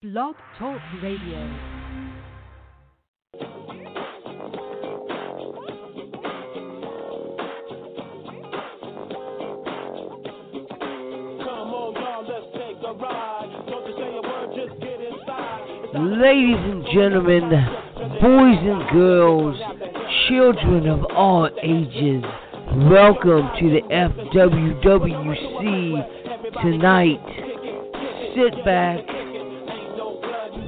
Blog Talk Radio. Ladies and gentlemen, boys and girls, children of all ages, welcome to the FWWC tonight. Sit back,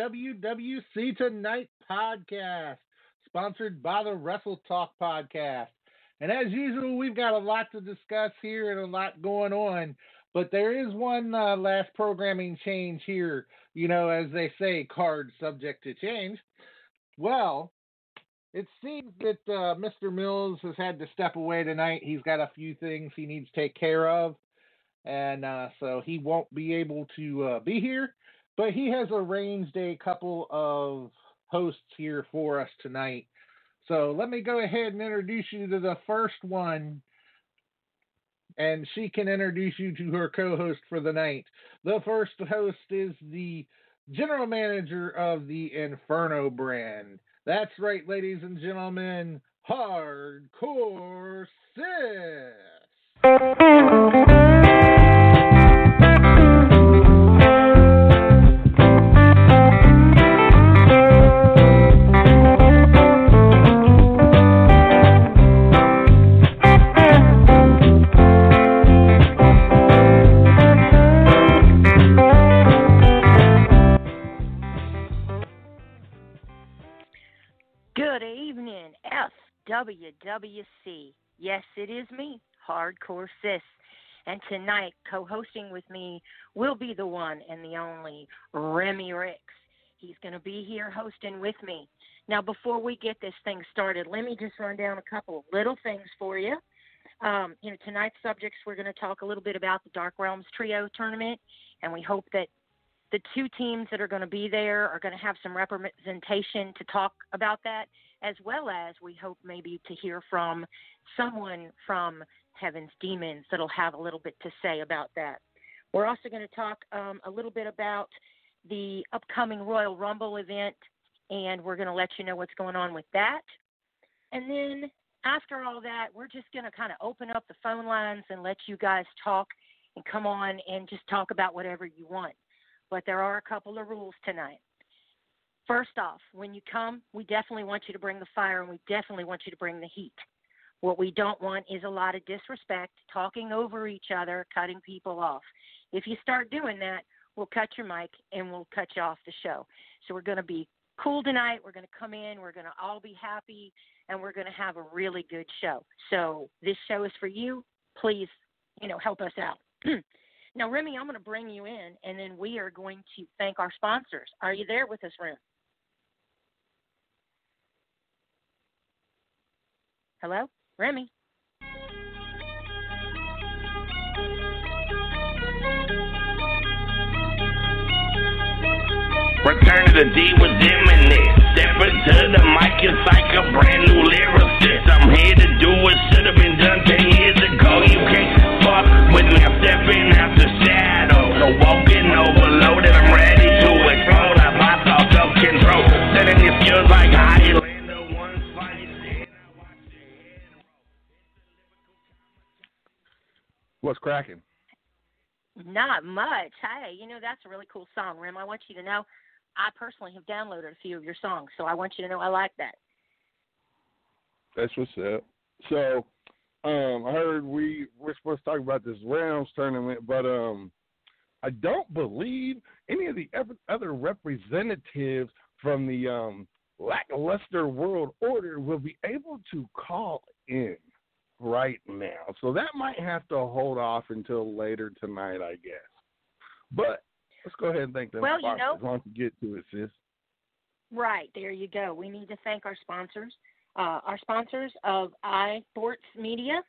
FWWC Tonight podcast, sponsored by the Wrestle Talk podcast. And as usual, we've got a lot to discuss here and a lot going on. But there is one uh, last programming change here. You know, as they say, card subject to change. Well, it seems that uh, Mr. Mills has had to step away tonight. He's got a few things he needs to take care of and uh, so he won't be able to uh, be here. But he has arranged a couple of hosts here for us tonight. So let me go ahead and introduce you to the first one, and she can introduce you to her co-host for the night. The first host is the general manager of the Inferno brand. That's right, ladies and gentlemen, Hardcore Sis. FWWC. Yes, it is me, Hardcore Sis. And tonight, co hosting with me will be the one and the only Remy Ricks. He's going to be here hosting with me. Now, before we get this thing started, let me just run down a couple of little things for you. Um, you know, tonight's subjects, we're going to talk a little bit about the Dark Realms Trio tournament, and we hope that the two teams that are going to be there are going to have some representation to talk about that, as well as we hope maybe to hear from someone from Heaven's Demons that'll have a little bit to say about that. We're also going to talk um, a little bit about the upcoming Royal Rumble event, and we're going to let you know what's going on with that. And then after all that, we're just going to kind of open up the phone lines and let you guys talk and come on and just talk about whatever you want but there are a couple of rules tonight. First off, when you come, we definitely want you to bring the fire and we definitely want you to bring the heat. What we don't want is a lot of disrespect, talking over each other, cutting people off. If you start doing that, we'll cut your mic and we'll cut you off the show. So we're going to be cool tonight. We're going to come in, we're going to all be happy, and we're going to have a really good show. So this show is for you. Please, you know, help us out. Now, Remy, I'm going to bring you in, and then we are going to thank our sponsors. Are you there with us, Remy? Hello, Remy. Return to the D was imminent. Step into the mic, it's like a brand new lyricist. I'm here to do what should have been What's cracking? Not much. Hey, you know that's a really cool song, Rim. I want you to know, I personally have downloaded a few of your songs, so I want you to know I like that. That's what's up. So, um, I heard we we're supposed to talk about this Rams tournament, but um, I don't believe any of the other representatives from the um lackluster world order will be able to call in. Right now. So that might have to hold off until later tonight, I guess. But let's go ahead and thank them Well, you know- Why don't you get to it, sis? Right, there you go. We need to thank our sponsors. Uh, our sponsors of iSports Media,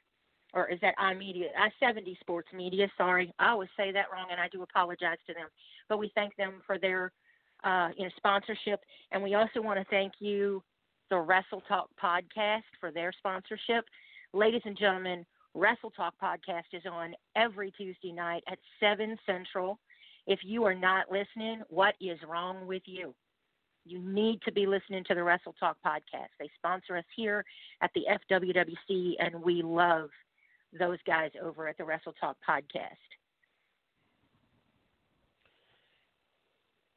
or is that iMedia? I70 Sports Media, sorry. I always say that wrong, and I do apologize to them. But we thank them for their uh, you know, sponsorship. And we also want to thank you, the Wrestle Talk Podcast, for their sponsorship. Ladies and gentlemen, Wrestle Talk Podcast is on every Tuesday night at 7 Central. If you are not listening, what is wrong with you? You need to be listening to the Wrestle Talk podcast. They sponsor us here at the FWWC, and we love those guys over at the Wrestle Talk podcast.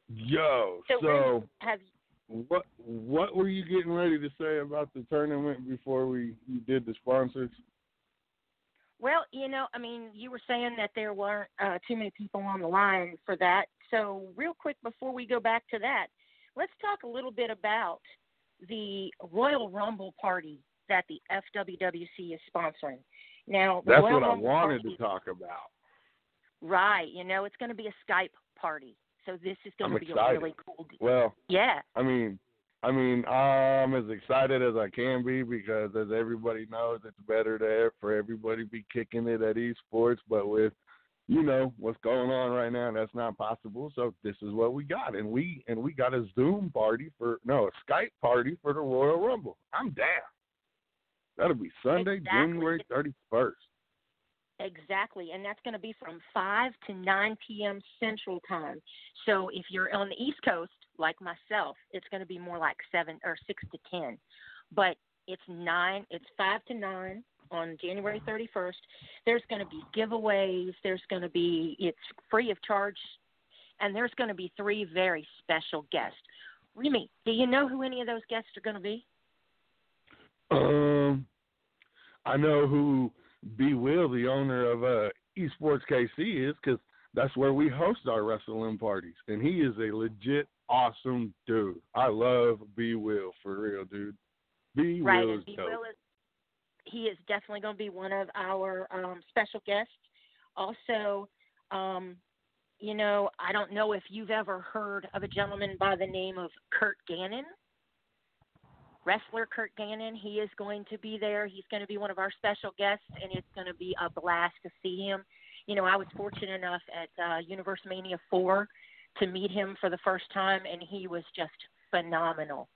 Yo, So, so Have what what were you getting ready to say about the tournament before we you did the sponsors? well, you know, I mean, you were saying that there weren't uh, too many people on the line for that. So, real quick before we go back to that, let's talk a little bit about the Royal Rumble party that the FWWC is sponsoring. Now, That's Royal what I wanted party- to talk about. Right. You know, it's going to be a Skype party. So this is going I'm to be excited. a really cool. d- Well, Yeah. I mean, I mean, I'm as excited as I can be because, as everybody knows, it's better to for everybody be kicking it at esports. But with, you know, what's going on right now, that's not possible. So this is what we got, and we and we got a Zoom party for no a Skype party for the Royal Rumble. I'm down. That'll be Sunday, Exactly. January thirty first. Exactly. And that's going to be from 5 to 9 p.m. Central Time. So if you're on the East Coast, like myself, it's going to be more like 7 or 6 to 10. But it's 9, it's 5 to 9 on January 31st. There's going to be giveaways. There's going to be, it's free of charge. And there's going to be three very special guests. Remy, do you know who any of those guests are going to be? Um, I know who B. Will, the owner of uh, Esports KC, is because that's where we host our wrestling parties, and he is a legit awesome dude. I love B. Will for real, dude. B. right, Will and is B. dope. Will is he is definitely going to be one of our um, special guests. Also, um, you know, I don't know if you've ever heard of a gentleman by the name of Kurt Gannon. Wrestler Kurt Gannon, he is going to be there. He's going to be one of our special guests, and it's going to be a blast to see him. You know, I was fortunate enough at uh, Universe Mania 4 to meet him for the first time, and he was just phenomenal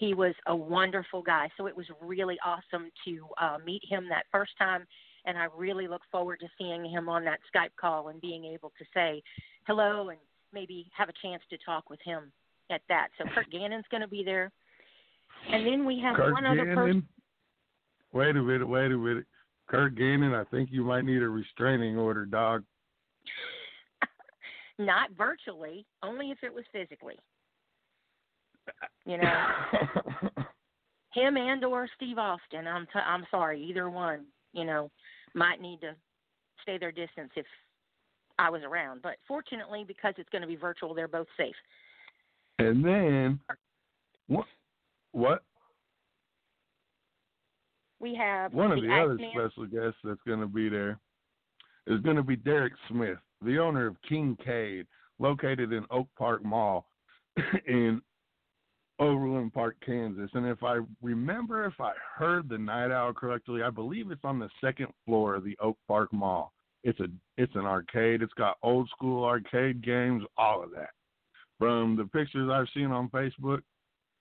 he was a wonderful guy. So it was really awesome to uh, meet him that first time, and I really look forward to seeing him on that Skype call and being able to say hello and maybe have a chance to talk with him at that. So Kurt Gannon's going to be there, and then we have one other person. Wait a minute, wait a minute. Kurt Gannon, I think you might need a restraining order, dog. Not virtually, only if it was physically. You know, him and or Steve Austin. I'm t- I'm sorry, either one. You know, might need to stay their distance if I was around. But fortunately, because it's going to be virtual, they're both safe. and then what? We have One of the the other Iceman. special guests that's going to be there is going to be Derek Smith, the owner of Kincaid, located in Oak Park Mall in Overland Park, Kansas. And if I remember, if I heard the night owl correctly, I believe it's on the second floor of the Oak Park Mall. It's a it's an arcade. It's got old school arcade games, all of that. From the pictures I've seen on Facebook,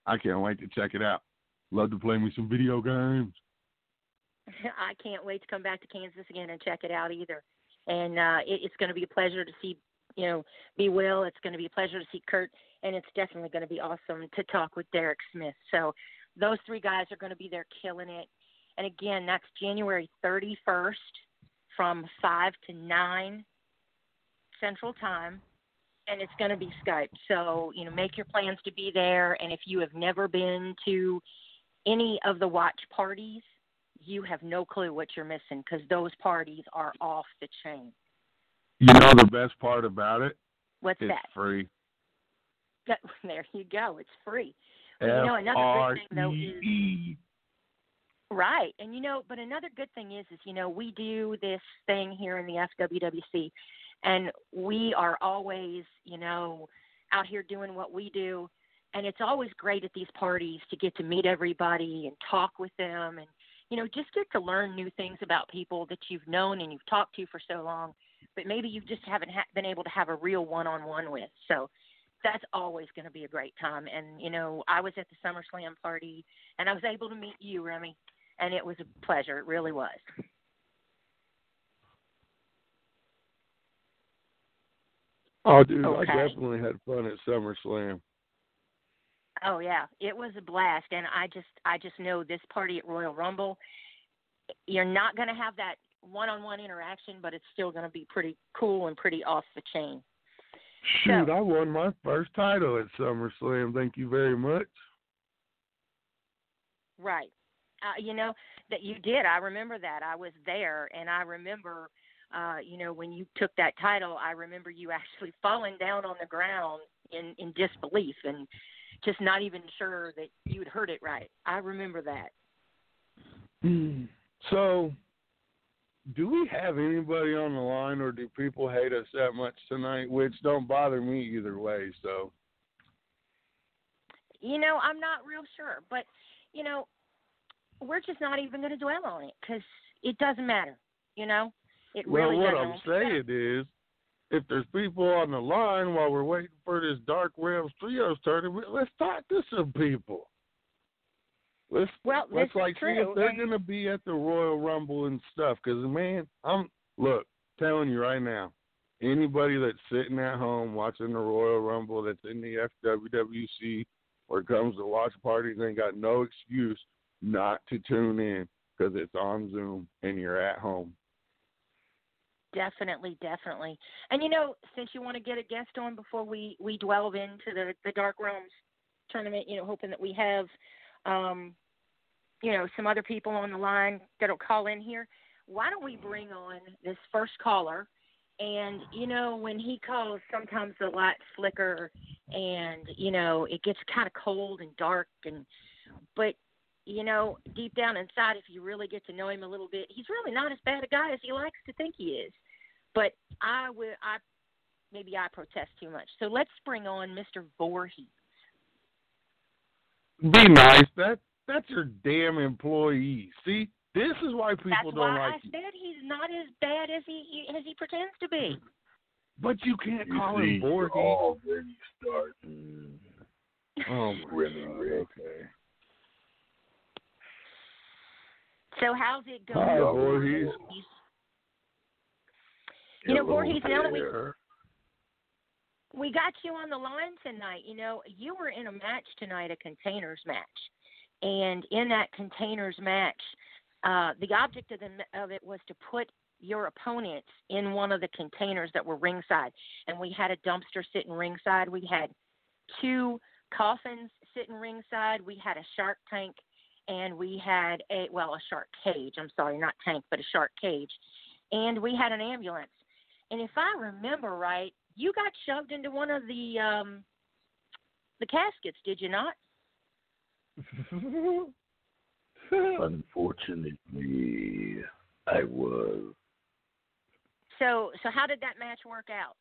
I can't wait to check it out. Love to play me some video games. I can't wait to come back to Kansas again and check it out either. And uh, it, it's going to be a pleasure to see, you know, B. Will. It's going to be a pleasure to see Kurt, and it's definitely going to be awesome to talk with Derek Smith. So those three guys are going to be there killing it. And again, that's January 31st from 5 to 9 Central Time. And it's going to be Skype. So, you know, make your plans to be there. And if you have never been to any of the watch parties, you have no clue what you're missing because those parties are off the chain. You know the best part about it? What's It's that? free. There you go. It's free. Well, you know, another good thing, though, is- Right. And you know, but another good thing is is you know, we do this thing here in the FWWC and we are always, you know, out here doing what we do and it's always great at these parties to get to meet everybody and talk with them and you know, just get to learn new things about people that you've known and you've talked to for so long, but maybe you just haven't ha- been able to have a real one-on-one with. So that's always going to be a great time. And you know, I was at the SummerSlam party and I was able to meet you, Remy and it was a pleasure. It really was. Oh, dude, Okay. I definitely had fun at SummerSlam. Oh yeah, it was a blast, and I just I just know this party at Royal Rumble, you're not going to have that one-on-one interaction, but it's still going to be pretty cool and pretty off the chain. Shoot, So- I won my first title at SummerSlam. Thank you very much. Right. Uh, you know that you did. I remember that. I was there, and I remember, uh, you know, when you took that title. I remember you actually falling down on the ground in in disbelief and just not even sure that you'd heard it right. I remember that. So, do we have anybody on the line, or do people hate us that much tonight? Which don't bother me either way. So, You know, I'm not real sure, but you know, we're just not even going to dwell on it because it doesn't matter. You know, it well, really what doesn't. I'm saying is, if there's people on the line while we're waiting for this Dark Realms Trios tournament, let's talk to some people. Let's Well, let's like see if they're and- gonna be at the Royal Rumble and stuff. Because man, I'm look telling you right now, anybody that's sitting at home watching the Royal Rumble that's in the FWWC or comes to watch parties ain't got no excuse not to tune in because it's on Zoom and you're at home. Definitely, definitely. And you know, since you want to get a guest on before we we delve into the the Dark Realms tournament, you know, hoping that we have, um, you know, some other people on the line that'll call in here. Why don't we bring on this first caller? And you know, when he calls, sometimes the lights flicker, and you know, it gets kind of cold and dark, and but you know, deep down inside, if you really get to know him a little bit, he's really not as bad a guy as he likes to think he is. But I will, I maybe I protest too much. So let's bring on Mr. Voorhees. Be nice. That that's your damn employee. See, this is why people That's don't why like I you. said he's not as bad as he as he pretends to be. But you can't You call see, him you're Voorhees. already starting. Oh my Really, God, Rick. Okay. So how's it going? Hi. Voorhees. You know, Voorhees, now that we- we got you on the line tonight. You know, you were in a match tonight, a containers match, and in that containers match, uh, the object of the of it was to put your opponents in one of the containers that were ringside, and we had a dumpster sitting ringside. We had two coffins sitting ringside. We had a shark tank, and we had a well, a shark cage. I'm sorry, not tank, but a shark cage, and we had an ambulance. And if I remember right, you got shoved into one of the um the caskets, did you not? Unfortunately, I was. So so how did that match work out?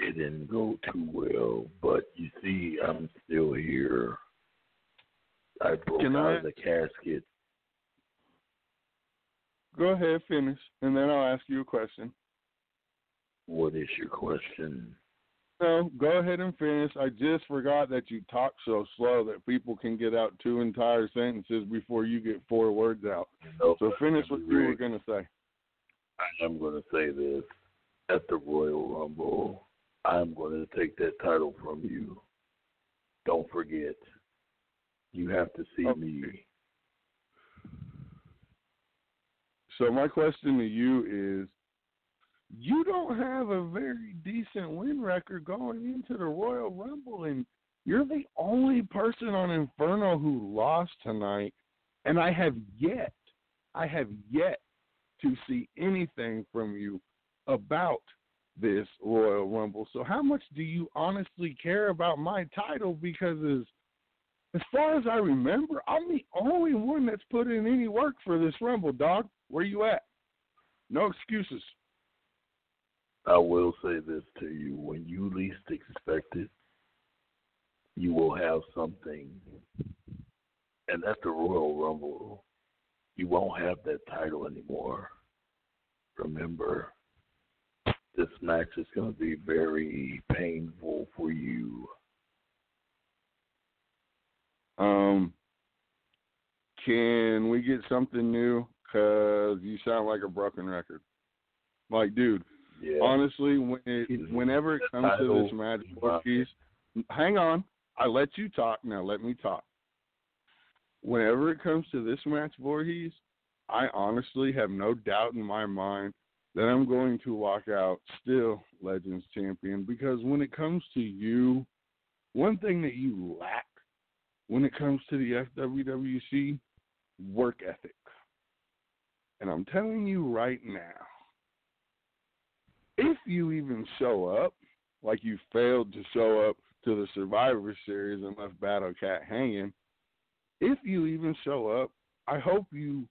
It didn't go too well, but you see, I'm still here. I broke Can out I- of the casket. Go ahead, finish, and then I'll ask you a question. What is your question? No, go ahead and finish. I just forgot that you talk so slow that people can get out two entire sentences before you get four words out. No, So finish what you were going to say. I'm going to say this. At the Royal Rumble, I'm going to take that title from you. Don't forget. You have to see Okay. me. So my question to you is you don't have a very decent win record going into the Royal Rumble and you're the only person on Inferno who lost tonight and I have yet I have yet to see anything from you about this Royal Rumble. So how much do you honestly care about my title because as as far as I remember, I'm the only one that's put in any work for this Rumble, dog. Where you at? No excuses. I will say this to you: when you least expect it, you will have something, and at the Royal Rumble, you won't have that title anymore. Remember, this match is going to be very painful for you. Um, can we get something new? Cause you sound like a broken record. Like, dude, Yeah. honestly, when it, whenever it comes to this match, Ortiz, hang on. I let you talk. Now let me talk. Whenever it comes to this match, Voorhees, I honestly have no doubt in my mind that I'm going to walk out still Legends champion because when it comes to you, one thing that you lack when it comes to the FWWC, work ethic. And I'm telling you right now, if you even show up, like you failed to show up to the Survivor Series and left Battle Cat hanging, if you even show up, I hope you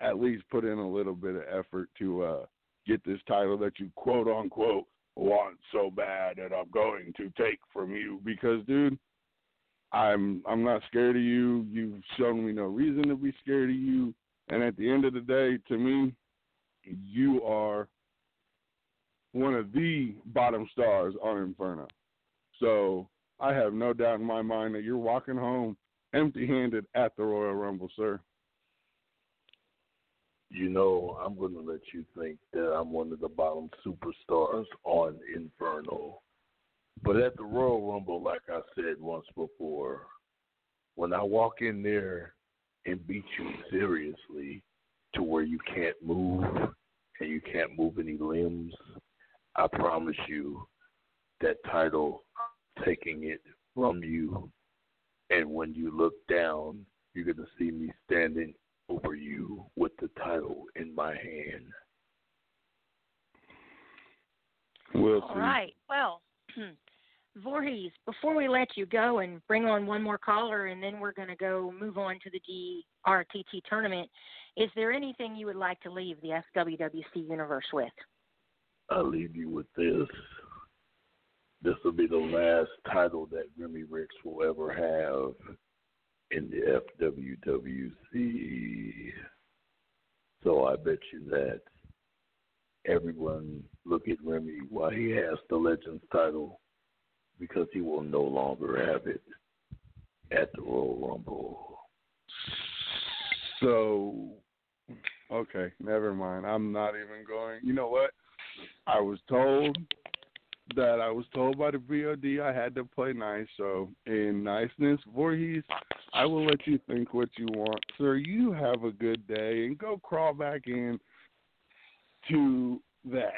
at least put in a little bit of effort to uh, get this title that you quote unquote want so bad that I'm going to take from you because dude, I'm I'm not scared of you. You've shown me no reason to be scared of you. And at the end of the day, to me, you are one of the bottom stars on Inferno. So I have no doubt in my mind that you're walking home empty handed at the Royal Rumble, sir. You know, I'm going to let you think that I'm one of the bottom superstars on Inferno. But at the Royal Rumble, like I said once before, when I walk in there and beat you seriously to where you can't move and you can't move any limbs, I promise you that title taking it from you. And when you look down, you're going to see me standing over you with the title in my hand. We'll. All right. Well, Voorhees, before we let you go and bring on one more caller, and then we're going to go move on to the DRTT tournament, is there anything you would like to leave the FWWC universe with? I'll leave you with this. This will be the last title that Remy Ricks will ever have in the FWWC. So I bet you that everyone look at Remy why he has the Legends title because he will no longer have it at the Royal Rumble. So, okay, never mind. I'm not even going. You know what? I was told that I was told by the BOD I had to play nice. So, in niceness, Voorhees, I will let you think what you want, sir. You have a good day and go crawl back in to that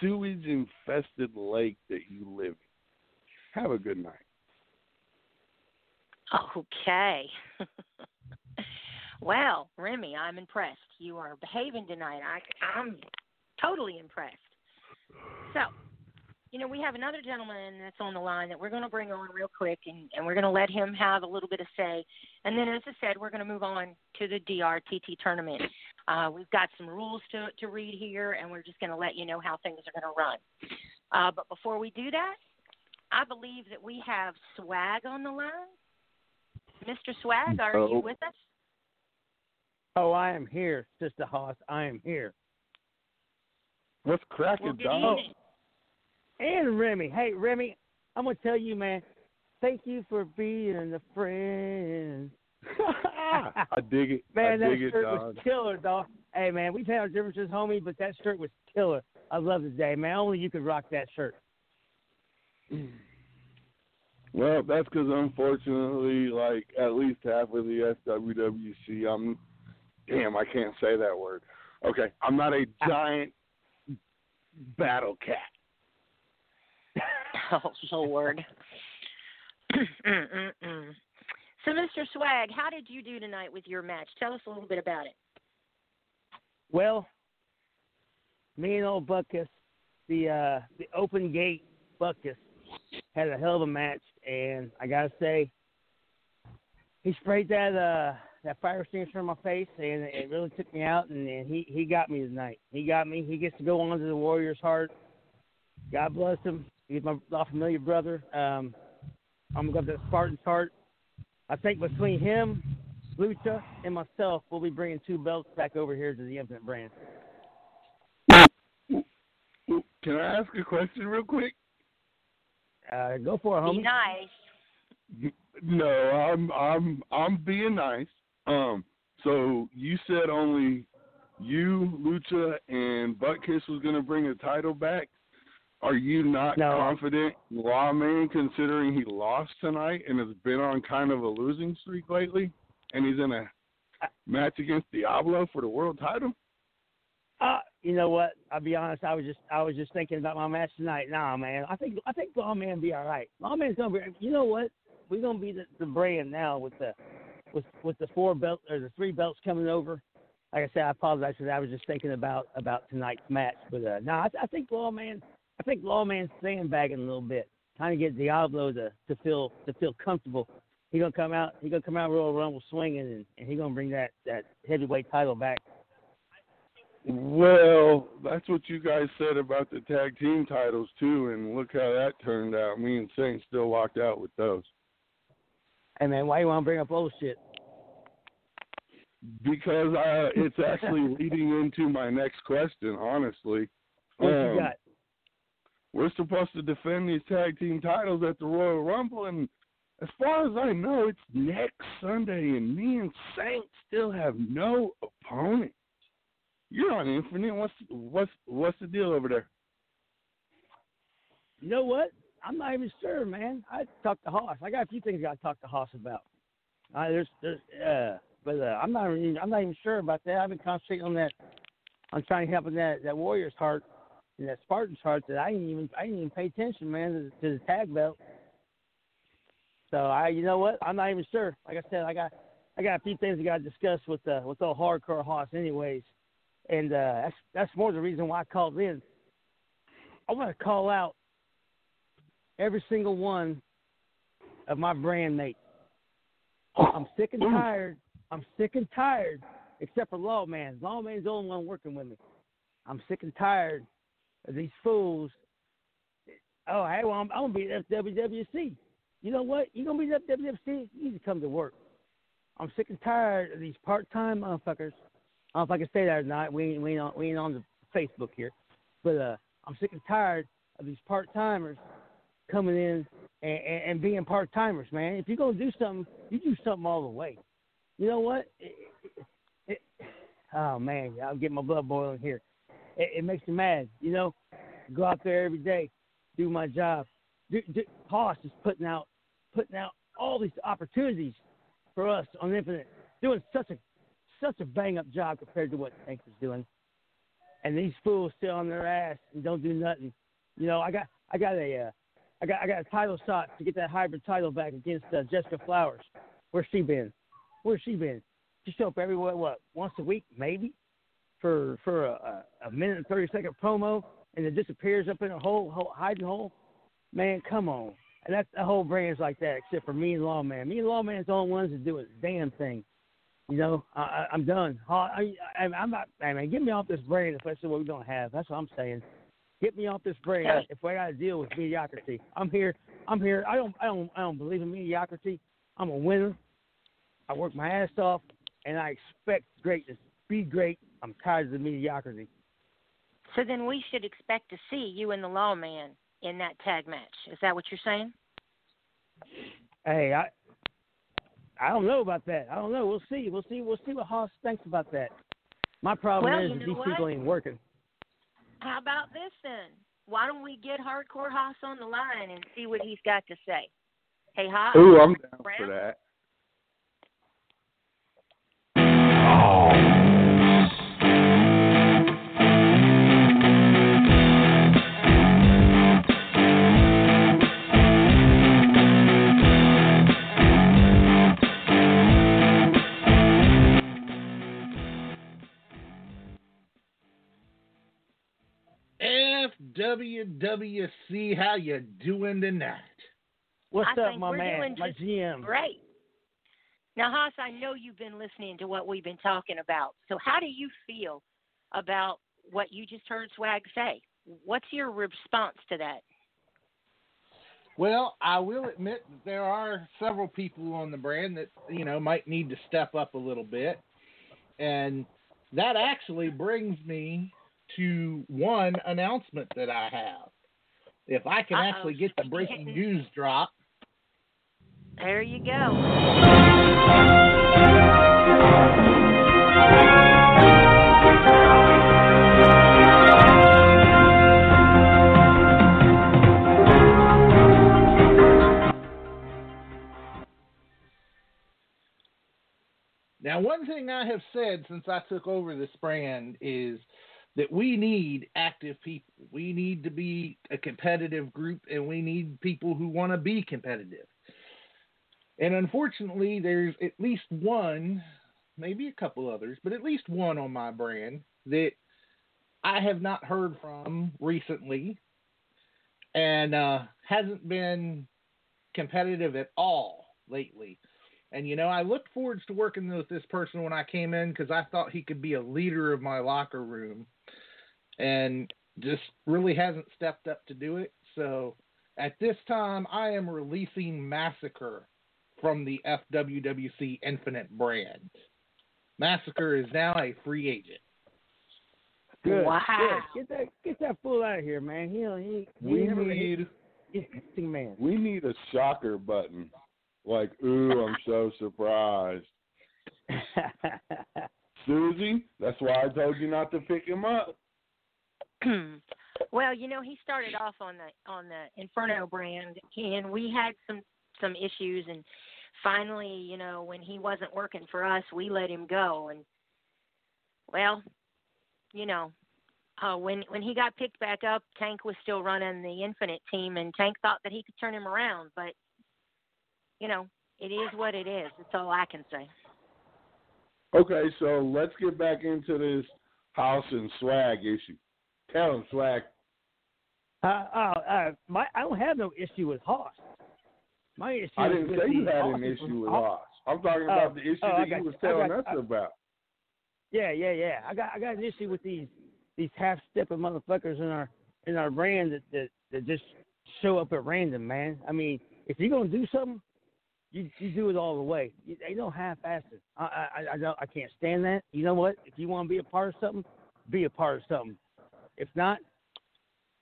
sewage infested lake that you live in. Have a good night. Okay. well, Remy, I'm impressed. You are behaving tonight. I, I'm totally impressed. So, you know, we have another gentleman that's on the line that we're going to bring on real quick, and, and we're going to let him have a little bit of say. And then, as I said, we're going to move on to the DRTT tournament. Uh, we've got some rules to, to read here, and we're just going to let you know how things are going to run. Uh, but before we do that, I believe that we have Swag on the line. Mr. Swag, are you Oh. with us? Oh, I am here, Sister Hoss. I am here. What's cracking, Well, good dog? evening. And Remy. Hey, Remy, I'm going to tell you, man, thank you for being a friend. I dig it. Man, I that it, shirt dog. was killer, dog. Hey, man, we've had our differences, homie, but that shirt was killer. I love this day, man. Only you could rock that shirt. Well, that's because unfortunately, like at least half of the FWWC, I'm damn, I can't say that word. Okay, I'm not a giant battle cat. Oh, Lord. So, Mr. Swag, how did you do tonight with your match? Tell us a little bit about it. Well, me and old Buckus, the uh, the open gate Buckus, had a hell of a match, and I gotta say, he sprayed that uh that fire extinguisher in my face, and it really took me out. And, and he he got me tonight. He got me. He gets to go on to the Warriors' heart. God bless him. He's my, my familiar brother. Um, I'm going to go to Spartan's heart. I think between him, Lucha, and myself, we'll be bringing two belts back over here to the Infinite brand. Can I ask a question real quick? Uh, go for it, homie. Be nice. No, I'm I'm I'm being nice. Um, so you said only you, Lucha, and Butt Kiss was gonna bring a title back. Are you not No. confident, Lawman, considering he lost tonight and has been on kind of a losing streak lately, and he's in a match against Diablo for the world title? Uh, you know what? I'll be honest. I was just I was just thinking about my match tonight. Nah, man. I think I think Lawman be all right. Lawman's gonna be. You know what? We're gonna be the, the brand now with the with with the four belt or the three belts coming over. Like I said, I apologize that. I was just thinking about about tonight's match. But uh, no, I, I think Lawman. I think Lawman's sandbagging a little bit, trying to get Diablo to to feel to feel comfortable. He gonna come out. He gonna come out Royal Rumble swinging, and, and he gonna bring that that heavyweight title back. Well, that's what you guys said about the tag team titles too, and look how that turned out. Me and Saint still locked out with those Hey man, why you want to bring up old shit? because uh, it's actually leading into my next question. Honestly, What Um, you got? We're supposed to defend these tag team titles at the Royal Rumble, and as far as I know, it's next Sunday, and me and Saint still have no opponent. You're on Infinite. What's what's what's the deal over there? You know what? I'm not even sure, man. I talked to Hoss. I got a few things I got to talk to Hoss about. Uh, there's, there's, uh, but uh, I'm not, even, I'm not even sure about that. I've been concentrating on that, on trying to help that that Warrior's heart and that Spartan heart that I didn't even, I didn't even pay attention, man, to, to the tag belt. So I, you know what? I'm not even sure. Like I said, I got, I got a few things I got to discuss with uh, with old hardcore Hoss, anyways, and uh, that's that's more the reason why I called in. I want to call out every single one of my brand mates. I'm sick and tired. I'm sick and tired, except for Lawman. Lawman's the only one working with me. I'm sick and tired these fools. Oh, hey, well, I'm, I'm gonna be at WWC. You know what? You gonna be at WWC? You need to come to work. I'm sick and tired of these part-time motherfuckers. I don't know if I can say that or not. We ain't, we ain't on we ain't on the Facebook here, but uh, I'm sick and tired of these part-timers coming in and, and, and being part timers, man. If you're gonna do something, you do something all the way. You know what? It, it, it, oh man, I'm getting my blood boiling here. It, it makes me mad. You know, go out there every day, do my job. Do, do, Hoss is putting out putting out all these opportunities for us on Infinite, doing such a such a bang up job compared to what Anchor's doing. And these fools sit on their ass and don't do nothing. You know, I got I got a uh, I got I got a title shot to get that hybrid title back against uh, Jessica Flowers. Where's she been? Where's she been? She show up every what, what once a week maybe for for a, a, minute and thirty second promo and it disappears up in a hole, hole hiding hole. Man, come on. And that's the whole brand's like that, except for me and Lawman. Me and Lawman's the only ones that do a damn thing. You know, I, I, I'm done. I, I, I'm not. I mean, get me off this brand if that's what we're gonna have. That's what I'm saying. Get me off this brand if I got to deal with mediocrity. I'm here. I'm here. I don't. I don't. I don't believe in mediocrity. I'm a winner. I work my ass off, and I expect greatness. Be great. I'm tired of the mediocrity. So then we should expect to see you and the lawman in that tag match. Is that what you're saying? Hey, I. I don't know about that. I don't know. We'll see. We'll see. We'll see what Hoss thinks about that. My problem Well, is you know these people ain't working. How about this then? Why don't we get Hardcore Hoss on the line and see what he's got to say? Hey, Hoss. Ooh, I'm down for that. FWWC, how you doing tonight? What's I up, my man, my GM? Great. Now, Hoss, I know you've been listening to what we've been talking about. So, how do you feel about what you just heard Swag say? What's your response to that? Well, I will admit that there are several people on the brand that you know might need to step up a little bit, and that actually brings me to one announcement that I have. If I can Uh-oh. actually get the breaking news drop, There you go. Now, one thing I have said since I took over this brand is that we need active people. We need to be a competitive group and we need people who want to be competitive. And unfortunately, there's at least one, maybe a couple others, but at least one on my brand that I have not heard from recently and uh, hasn't been competitive at all lately. And you know, I looked forward to working with this person when I came in because I thought he could be a leader of my locker room, and just really hasn't stepped up to do it. So at this time, I am releasing Massacre from the FWWC Infinite brand. Massacre is now a free agent. Good. Wow. Good. Get that get that fool out of here, man. He he, he We never, need he's a disgusting man. we need a shocker button. Like, ooh, I'm so surprised. Susie, that's why I told you not to pick him up. well, you know, he started off on the on the Inferno brand, and we had some some issues, and finally, you know, when he wasn't working for us, we let him go, and well, you know, uh, when when he got picked back up, Tank was still running the Infinite team, and Tank thought that he could turn him around, but you know, it is what it is. That's all I can say. Okay, so let's get back into this house and swag issue. Tell him, swag. uh, uh, uh, my I don't have no issue with Hoss. My issue. I didn't say you had an issue with Hoss-. I'm talking Oh, about the issue oh, that got you was telling got- us I- about. Yeah, yeah, yeah. I got I got an issue with these these half stepping motherfuckers in our in our brand that, that that just show up at random, man. I mean, if you're gonna do something, you you do it all the way. You, you don't half-ass it. I I I don't I can't stand that. You know what? If you want to be a part of something, be a part of something. If not,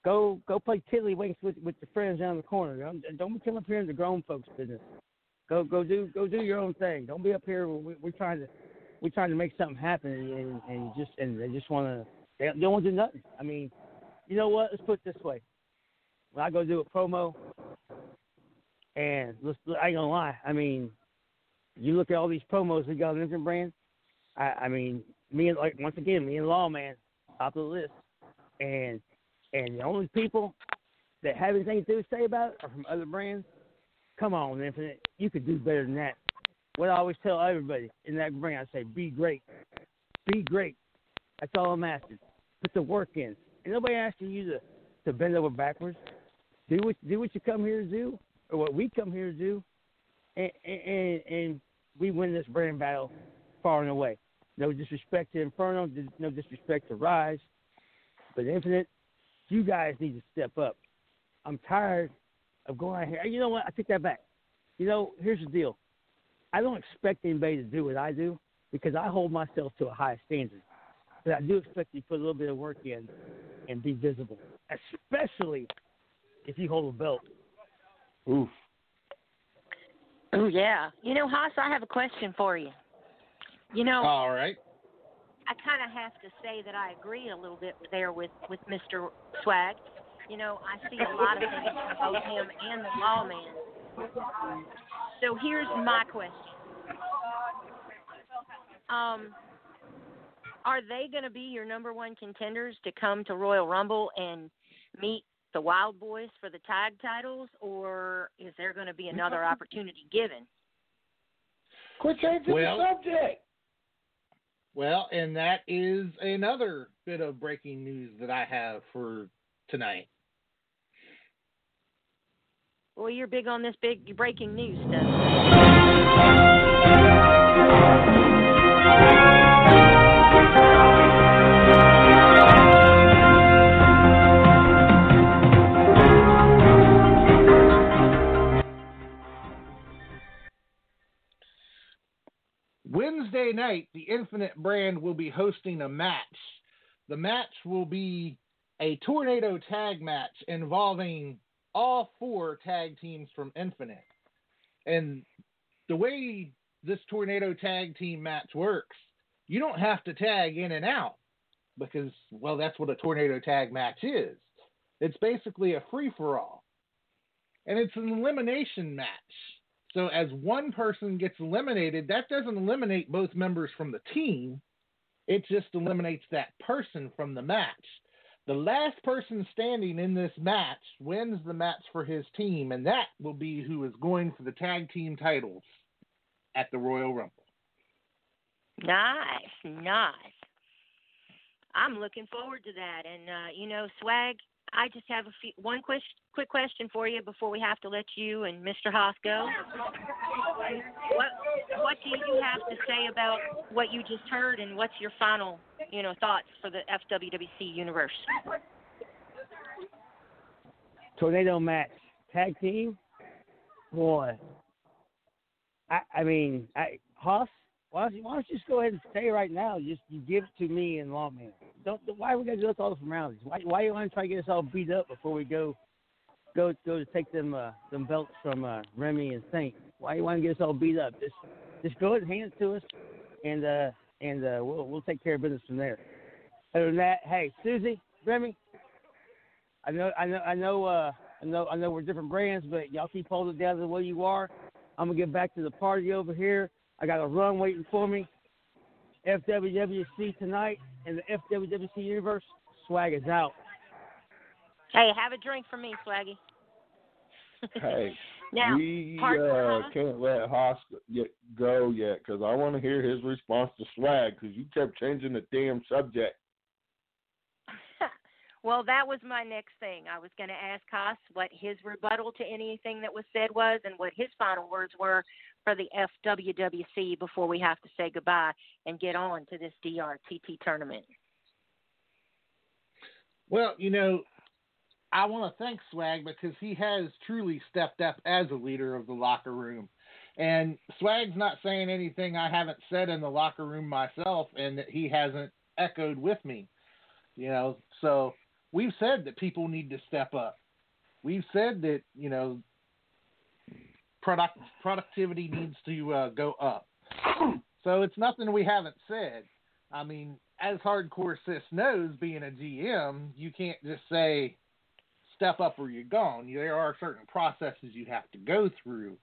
go go play tiddlywinks with with your friends down the corner. Don't, don't coming up here in the grown folks' business. Go go do go do your own thing. Don't be up here. We, we're trying to we're trying to make something happen, and and just and they just want to they, don't want to do nothing. I mean, you know what? Let's put it this way: when I go do a promo, and let's I ain't gonna lie. I mean, you look at all these promos we got on different brands. I, I mean, me and like once again, me and Lawman top of the list, and and the only people that have anything to say about it are from other brands. Come on, Infinite, you could do better than that. What I always tell everybody in that brand, I say, be great, be great. That's all I'm asking. Put the work in. And nobody asking you to to bend over backwards. Do what do what you come here to do, or what we come here to do, and and, and we win this brand battle far and away. No disrespect to Inferno, no disrespect to Rise, but Infinite, you guys need to step up. I'm tired of going out here. You know what? I take that back. You know, here's the deal. I don't expect anybody to do what I do because I hold myself to a high standard. But I do expect you to put a little bit of work in and be visible, especially if you hold a belt. Oof. Oh yeah. You know, Hoss, I have a question for you. You know, All right. I kind of have to say that I agree a little bit there with with Mr. Swag. You know, I see a lot of things from both him and the lawman. So here's my question. Um, are they going to be your number one contenders to come to Royal Rumble and meet the Wild Boys for the tag titles, or is there going to be another opportunity given? Quit changing Well- the subject. Well, and that is another bit of breaking news that I have for tonight. Well, you're big on this big breaking news stuff. Wednesday night, the Infinite brand will be hosting a match. The match will be a tornado tag match involving all four tag teams from Infinite. And the way this tornado tag team match works, you don't have to tag in and out because, well, that's what a tornado tag match is. It's basically a free for all. And it's an elimination match. So as one person gets eliminated, that doesn't eliminate both members from the team. It just eliminates that person from the match. The last person standing in this match wins the match for his team, and that will be who is going for the tag team titles at the Royal Rumble. Nice, nice. I'm looking forward to that. And uh, you know, Swag, I just have a few, one quick quick question for you before we have to let you and Mr. Hoss go. What what do you have to say about what you just heard, and what's your final you know thoughts for the FWWC universe? Tornado match tag team. Boy, I I mean, I Hoss. Why don't, you, why don't you just go ahead and say right now? Just you give it to me and Lawman. Don't. Why are we gonna do all the formalities? Why why you want to try to get us all beat up before we go go go to take them uh, them belts from uh, Remy and Saint? Why you want to get us all beat up? Just just go ahead and hand it to us, and uh, and uh, we'll we'll take care of business from there. Other than that, hey Susie, Remy, I know I know I know uh, I know I know we're different brands, but y'all keep holding down the way you are. I'm gonna get back to the party over here. I got a run waiting for me. FWWC tonight in the FWWC universe. Swag is out. Hey, have a drink for me, Swaggy. Hey, now, we Parker, uh, huh? can't let Hoss yet go yet because I want to hear his response to swag because you kept changing the damn subject. Well, that was my next thing. I was going to ask Hoss what his rebuttal to anything that was said was and what his final words were for the FWWC before we have to say goodbye and get on to this DRTT tournament. Well, you know, I want to thank Swag because he has truly stepped up as a leader of the locker room. And Swag's not saying anything I haven't said in the locker room myself and that he hasn't echoed with me. You know, so we've said that people need to step up. We've said that, you know, product productivity needs to uh, go up. so it's nothing we haven't said. I mean, as Hardcore Sis knows, being a GM, you can't just say step up or you're gone. There are certain processes you have to go through.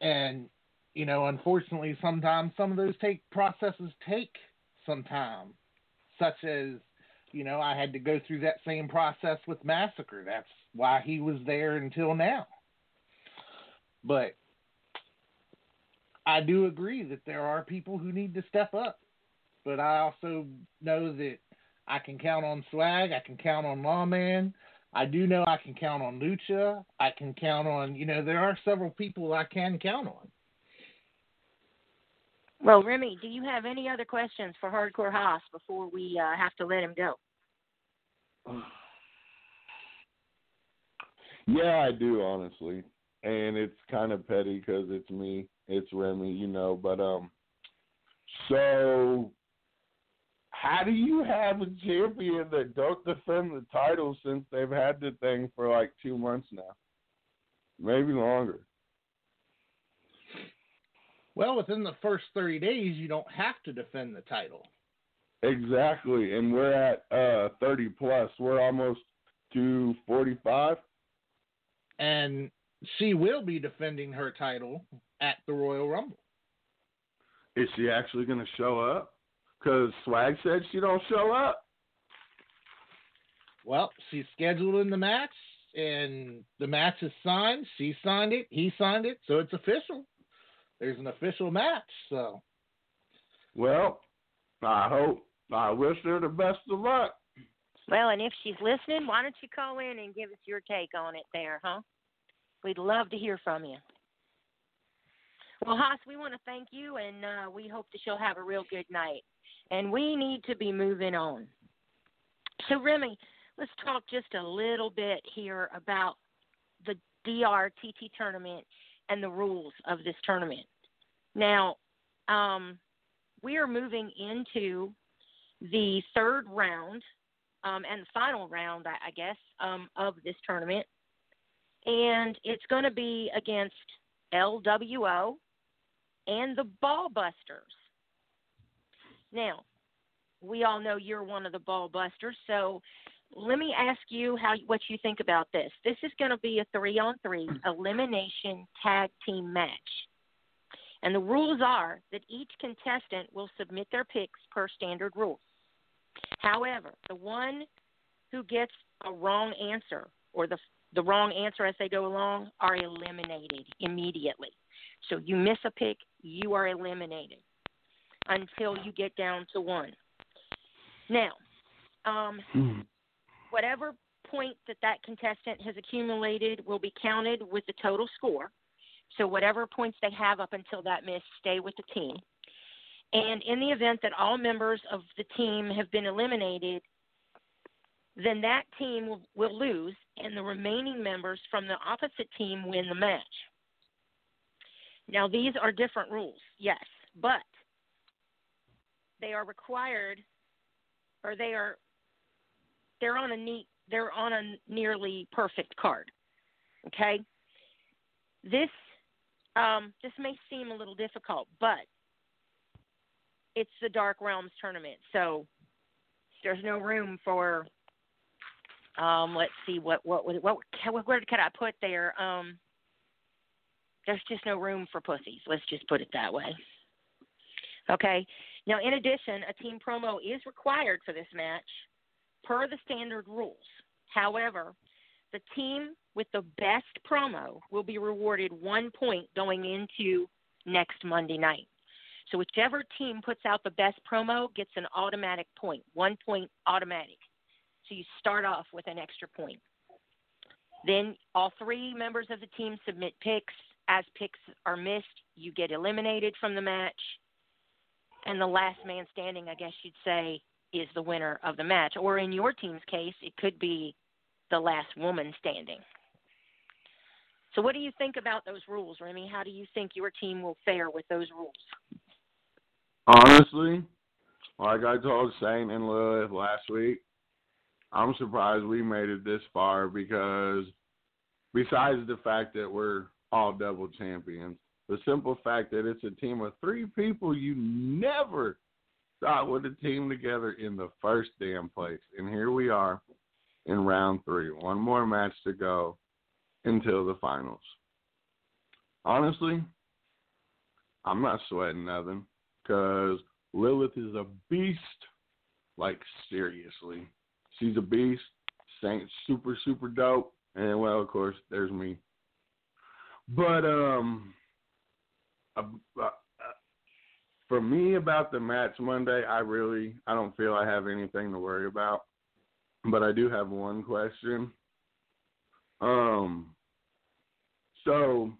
And, you know, unfortunately, sometimes some of those take processes take some time, such as, you know, I had to go through that same process with Massacre. That's why he was there until now. But I do agree that there are people who need to step up. But I also know that I can count on Swag, I can count on Lawman. I do know I can count on Lucha. I can count on, you know, there are several people I can count on. Well, Remy, do you have any other questions for Hardcore Hoss before we uh, have to let him go? Yeah, I do honestly, and it's kind of petty because it's me, it's Remy, you know. But um, so how do you have a champion that don't defend the title since they've had the thing for like two months now, maybe longer? Well, within the first 30 days, you don't have to defend the title. Exactly, and we're at uh 30 plus. We're almost to 45. And she will be defending her title at the Royal Rumble. Is she actually going to show up? Because Swag said she don't show up. Well, she's scheduled in the match, and the match is signed. She signed it. He signed it, so it's official. There's an official match. So, Well, I hope. I wish her the best of luck. Well, and if she's listening, why don't you call in and give us your take on it there, huh? We'd love to hear from you. Well, Hoss, we want to thank you, and uh, we hope that you'll have a real good night. And we need to be moving on. So, Remy, let's talk just a little bit here about the DRTT tournament and the rules of this tournament. Now, um, we are moving into the third round um, and the final round, I, I guess, um, of this tournament. And it's going to be against LWO and the Ball Busters. Now, we all know you're one of the Ball Busters, so let me ask you how what you think about this. This is going to be a three on three elimination tag team match. And the rules are that each contestant will submit their picks per standard rules. However, the one who gets a wrong answer or the the wrong answer as they go along are eliminated immediately. So you miss a pick, you are eliminated until you get down to one. Now, um, Hmm. Whatever point that that contestant has accumulated will be counted with the total score. So whatever points they have up until that miss stay with the team. And in the event that all members of the team have been eliminated, then that team will, will lose, and the remaining members from the opposite team win the match. Now, these are different rules, yes, but they are required, or they are they're on a neat they're on a nearly perfect card. Okay, this um, this may seem a little difficult, but it's the Dark Realms tournament, so there's no room for. Um, let's see what what what what where could I put there? Um, there's just no room for pussies. Let's just put it that way. Okay. Now, in addition, a team promo is required for this match per the standard rules. However, the team with the best promo will be rewarded one point going into next Monday night. So whichever team puts out the best promo gets an automatic point, one point automatic. So you start off with an extra point. Then all three members of the team submit picks. As picks are missed, you get eliminated from the match. And the last man standing, I guess you'd say, is the winner of the match. Or in your team's case, it could be the last woman standing. So, what do you think about those rules, Remy? How do you think your team will fare with those rules? Honestly, like I told Saint and Lilith last week, I'm surprised we made it this far because besides the fact that we're all double champions, the simple fact that it's a team of three people you never thought would have teamed together in the first damn place. And here we are in round three. One more match to go until the finals. Honestly, I'm not sweating nothing because Lilith is a beast. Like, seriously. She's a beast. Saint super, super dope. And, well, of course, there's me. But, um, uh, for me about the match Monday, I really I don't feel I have anything to worry about. But I do have one question. Um so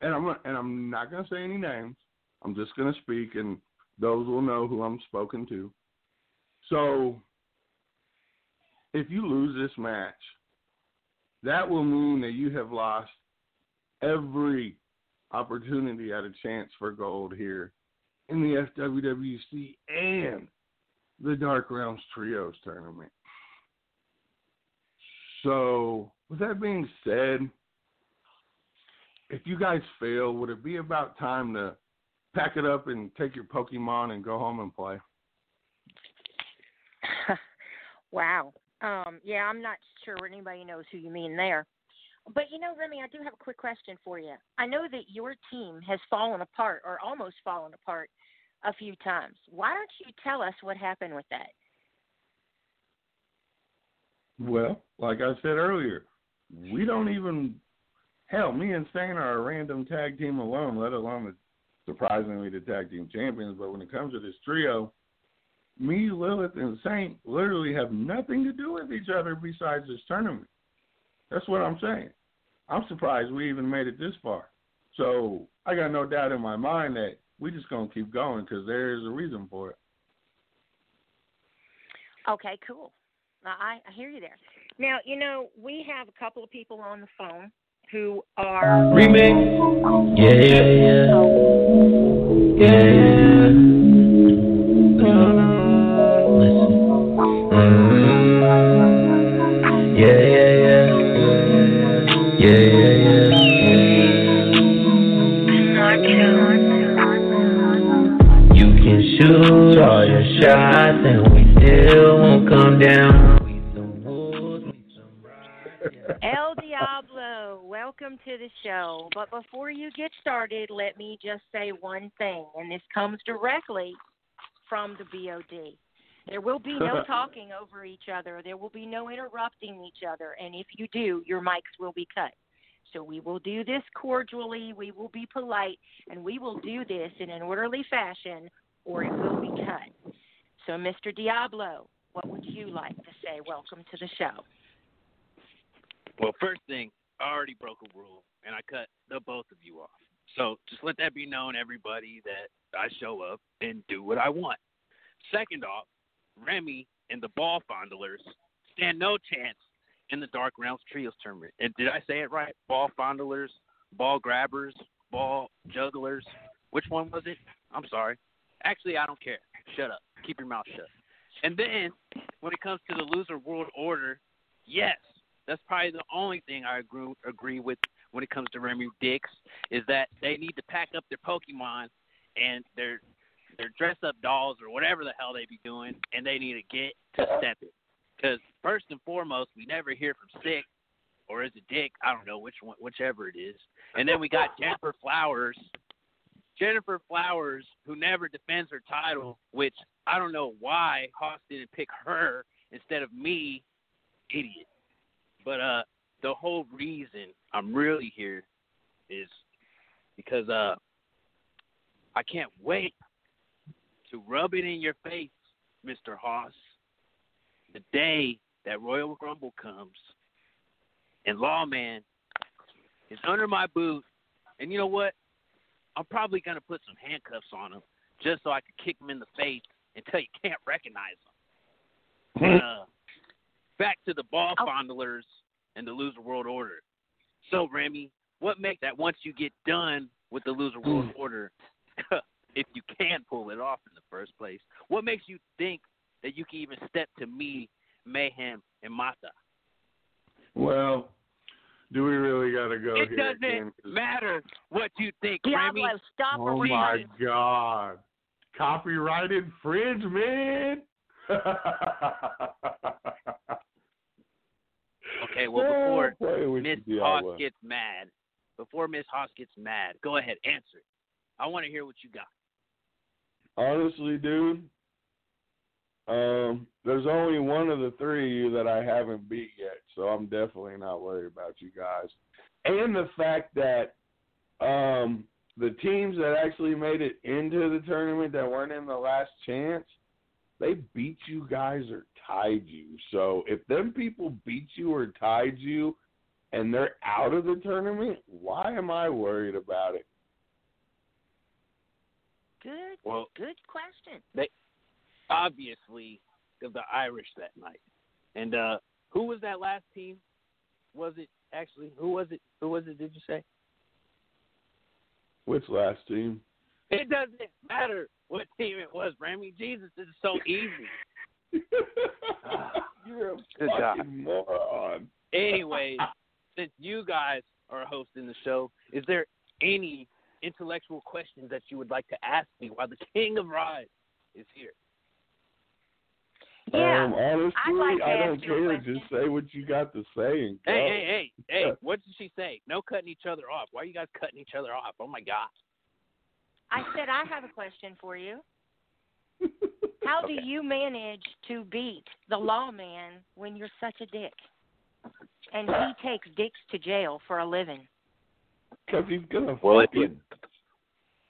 and I'm and I'm not gonna say any names. I'm just gonna speak and those will know who I'm spoken to. So if you lose this match, that will mean that you have lost every opportunity at a chance for gold here in the FWWC and the Dark Realms Trios tournament. So, with that being said, if you guys fail, would it be about time to pack it up and take your Pokemon and go home and play? wow. Um, yeah, I'm not sure anybody knows who you mean there. But you know, Remy, I do have a quick question for you. I know that your team has fallen apart or almost fallen apart a few times. Why don't you tell us what happened with that? Well, like I said earlier, we don't even hell. Me and Saint are a random tag team alone, let alone the, surprisingly the tag team champions. But when it comes to this trio, me, Lilith, and Saint literally have nothing to do with each other besides this tournament. That's what I'm saying. I'm surprised we even made it this far. So I got no doubt in my mind that we're just gonna keep going because there is a reason for it. Okay, cool. I, I hear you there. Now, you know, we have a couple of people on the phone who are Remix. Yeah, yeah, yeah. Oh. Yeah, yeah. Shots and we still won't come down. We some wolves, we some rats. El Diablo. Welcome to the show. But before you get started, let me just say one thing, and this comes directly from the BOD. There will be no talking over each other. There will be no interrupting each other. And if you do, your mics will be cut. So we will do this cordially, we will be polite, and we will do this in an orderly fashion, or it will be cut. So, Mr. Diablo, what would you like to say? Welcome to the show. Well, first thing, I already broke a rule, and I cut the both of you off. So just let that be known, everybody, that I show up and do what I want. Second off, Remy and the ball fondlers stand no chance in the Dark Realms Trios tournament. And did I say it right? Ball fondlers, ball grabbers, ball jugglers. Which one was it? I'm sorry. Actually, I don't care. Shut up. Keep your mouth shut. And then, when it comes to the loser world order, yes, that's probably the only thing I agree agree with when it comes to Remy Dix is that they need to pack up their Pokemon and their their dress up dolls or whatever the hell they be doing, and they need to get to step it. Because first and foremost, we never hear from Sick or is it Dick? I don't know which one, whichever it is. And then we got Jennifer Flowers. Jennifer Flowers, who never defends her title, which I don't know why Hoss didn't pick her instead of me, idiot. But uh, the whole reason I'm really here is because uh, I can't wait to rub it in your face, Mr. Hoss, the day that Royal Rumble comes and Lawman is under my boot. And you know what? I'm probably to put some handcuffs on him just so I can kick him in the face until you can't recognize them. Uh, back to the ball fondlers and the loser world order. So, Remy, what makes that once you get done with the loser world order, if you can pull it off in the first place, what makes you think that you can even step to me, Mayhem, and Mata? Well, do we really got to go It here? doesn't again? 'Cause- matter what you think, Diablo, Remy. stop Oh my. God! Copyright infringement. Okay, well, before Miss Hoss gets mad, before Miss Hoss gets mad, go ahead, answer. I want to hear what you got. Honestly, dude, um, there's only one of the three of you that I haven't beat yet, so I'm definitely not worried about you guys. And the fact that um, the teams that actually made it into the tournament that weren't in the last chance, they beat you guys or tied you. So if them people beat you or tied you and they're out of the tournament, why am I worried about it? Good, Well, good question. They obviously, of the Irish that night. And uh who was that last team? Was it actually who was it? Who was it? Did you say? Which last team? It doesn't matter what team it was, Remy. Jesus, this is so easy. You're a Good fucking God. moron. Anyways, since you guys are hosting the show, is there any intellectual questions that you would like to ask me while the King of Rise is here? Yeah, Um, honestly, I'd like to I don't care. Just say what you got to say and go. Hey, hey, hey, hey! What did she say? No cutting each other off. Why are you guys cutting each other off? Oh my God! I said I have a question for you. How do you manage to beat the lawman when you're such a dick? And he takes dicks to jail for a living. Because he's gonna. Well, if you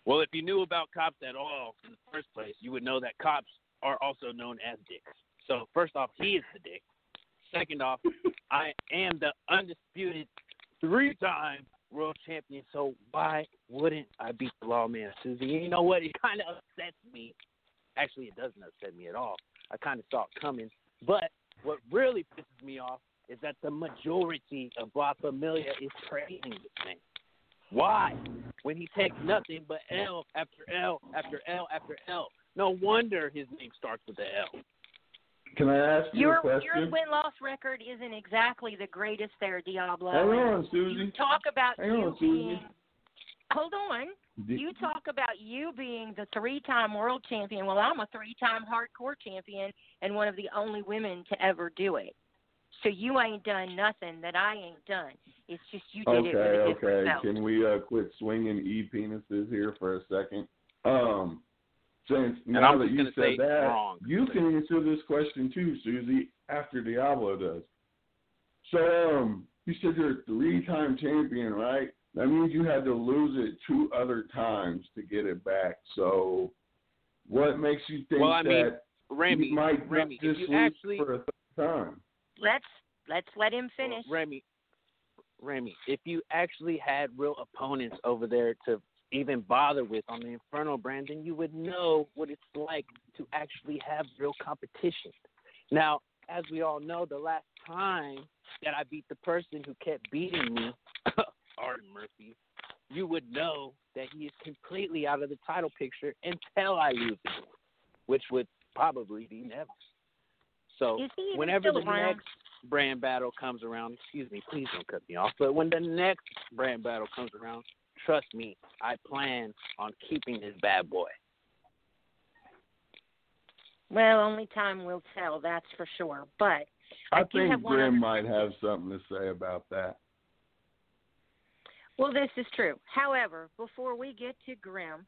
well, if you knew about cops at all in the first place, you would know that cops are also known as dicks. So first off, he is the dick. Second off, I am the undisputed three-time world champion, so why wouldn't I beat the lawman, Susie? You know what? It kind of upsets me. Actually, it doesn't upset me at all. I kind of saw it coming. But what really pisses me off is that the majority of La Familia is praising this man. Why? When he takes nothing but L after L after L after L. No wonder his name starts with the L. Can I ask you Your a question? your win loss record isn't exactly the greatest there, Diablo. Hang on, Susie. You talk about Hang you on, being. Hold on. You talk about you being the three-time world champion. Well, I'm a three-time hardcore champion and one of the only women to ever do it. So you ain't done nothing that I ain't done. It's just you did okay, it with a different okay. belt. Can we uh, quit swinging e penises here for a second? Um, since And now I'm that you said that, wrong. you can answer this question too, Susie, after Diablo does. So, um, you said you're a three-time champion, right? That means you had to lose it two other times to get it back. So, what makes you think Well, I mean, that Remy, you might Remy, not just you lose actually for a third time? Let's let's let him finish. Well, Remy, Remy, if you actually had real opponents over there to even bother with on the Inferno brand, then you would know what it's like to actually have real competition. Now, as we all know, the last time that I beat the person who kept beating me, Arden Murphy, you would know that he is completely out of the title picture until I lose again, which would probably be never. So Is he even whenever the around? next brand battle comes around, excuse me, please don't cut me off. But when the next brand battle comes around, trust me, I plan on keeping this bad boy. Well, only time will tell, that's for sure. But I, I think have Grim other- might have something to say about that. Well, this is true. However, before we get to Grim,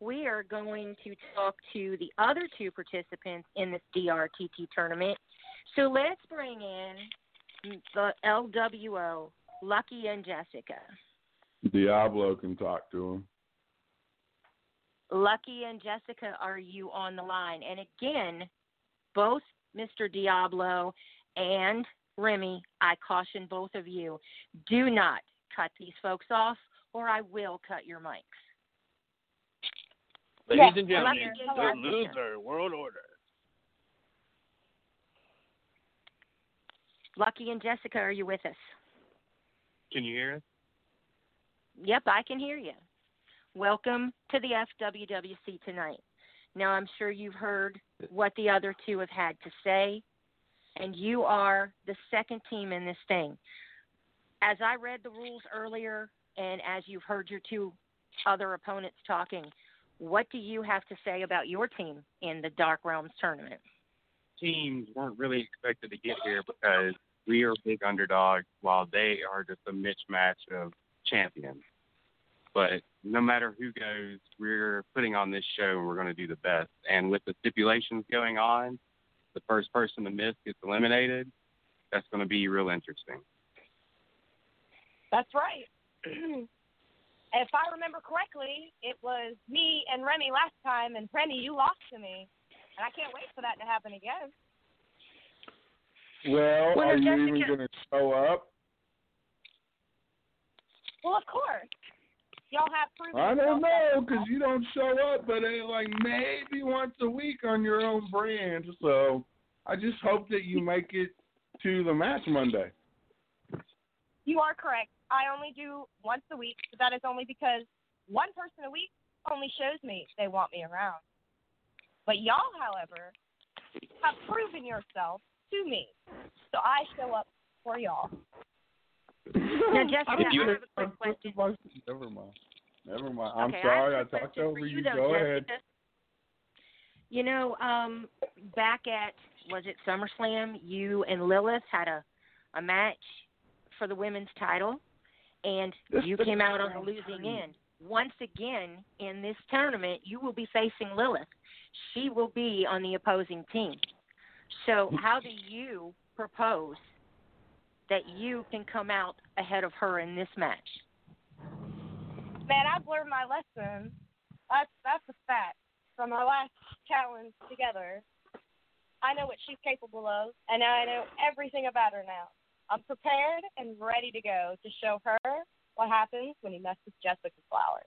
we are going to talk to the other two participants in this DRTT tournament. So let's bring in the LWO, Lucky and Jessica. Diablo can talk to him. Lucky and Jessica, are you on the line? And again, both Mr. Diablo and Remy, I caution both of you do not cut these folks off, or I will cut your mics. Ladies Yes, and gentlemen, the loser world order. Lucky and Jessica, are you with us? Can you hear us? Yep, I can hear you. Welcome to the FWWC tonight. Now, I'm sure you've heard what the other two have had to say, and you are the second team in this thing. As I read the rules earlier, and as you've heard your two other opponents talking, what do you have to say about your team in the Dark Realms tournament? Teams weren't really expected to get here because we are big underdogs while they are just a mismatch of champions. But no matter who goes, we're putting on this show and we're going to do the best. And with the stipulations going on, the first person to miss gets eliminated. That's going to be real interesting. That's right. if I remember correctly, it was me and Remy last time, and Remy, you lost to me, and I can't wait for that to happen again. Well, Well, are you even going to show up? Well, of course. Y'all have proof. I don't know because you don't show up, but it's like maybe once a week on your own brand. So I just hope that you make it to the match Monday. You are correct. I only do once a week, but that is only because one person a week only shows me they want me around. But y'all, however, have proven yourself to me, so I show up for y'all. Now, Jessica, If you- I have a quick question. Never mind. Never mind. I'm okay, sorry I, I, have a quick talked over for you. though, Go ahead. You know, um, back at was it SummerSlam, you and Lilith had a a match for the women's title, and This- you came out on the losing time. end. Once again, in this tournament, you will be facing Lilith. She will be on the opposing team. So, how do you propose that you can come out ahead of her in this match? Man, I've learned my lesson. That's that's a fact from our last challenge together. I know what she's capable of, and now I know everything about her now. I'm prepared and ready to go to show her what happens when you mess with Jessica Flowers.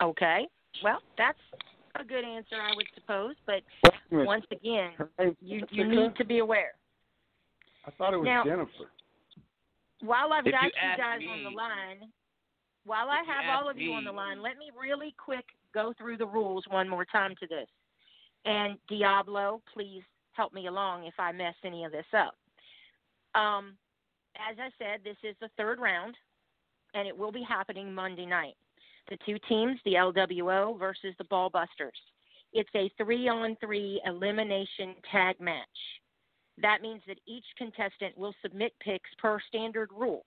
Okay. Well, that's a good answer, I would suppose. But once again, you you need to be aware. I thought it was Now- Jennifer. While I've If got you you ask guys on the line, while I have all of you on the line, let me really quick go through the rules one more time to this. And Diablo, please help me along if I mess any of this up. Um, as I said, this is the third round, and it will be happening Monday night. The two teams, the LWO versus the Ballbusters. It's a three on three elimination tag match. That means that each contestant will submit picks per standard rules.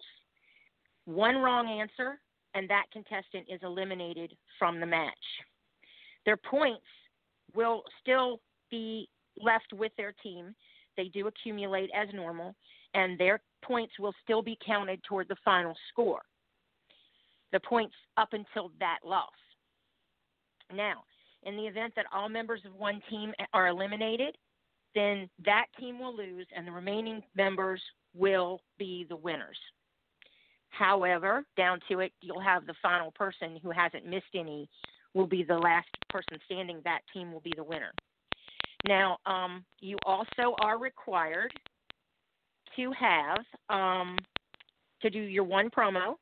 One wrong answer, and that contestant is eliminated from the match. Their points will still be left with their team. They do accumulate as normal, and their points will still be counted toward the final score. The points up until that loss. Now, in the event that all members of one team are eliminated, then that team will lose and the remaining members will be the winners. However, down to it, you'll have the final person who hasn't missed any will be the last person standing. That team will be the winner. Now, um, you also are required to have um, to do your one promo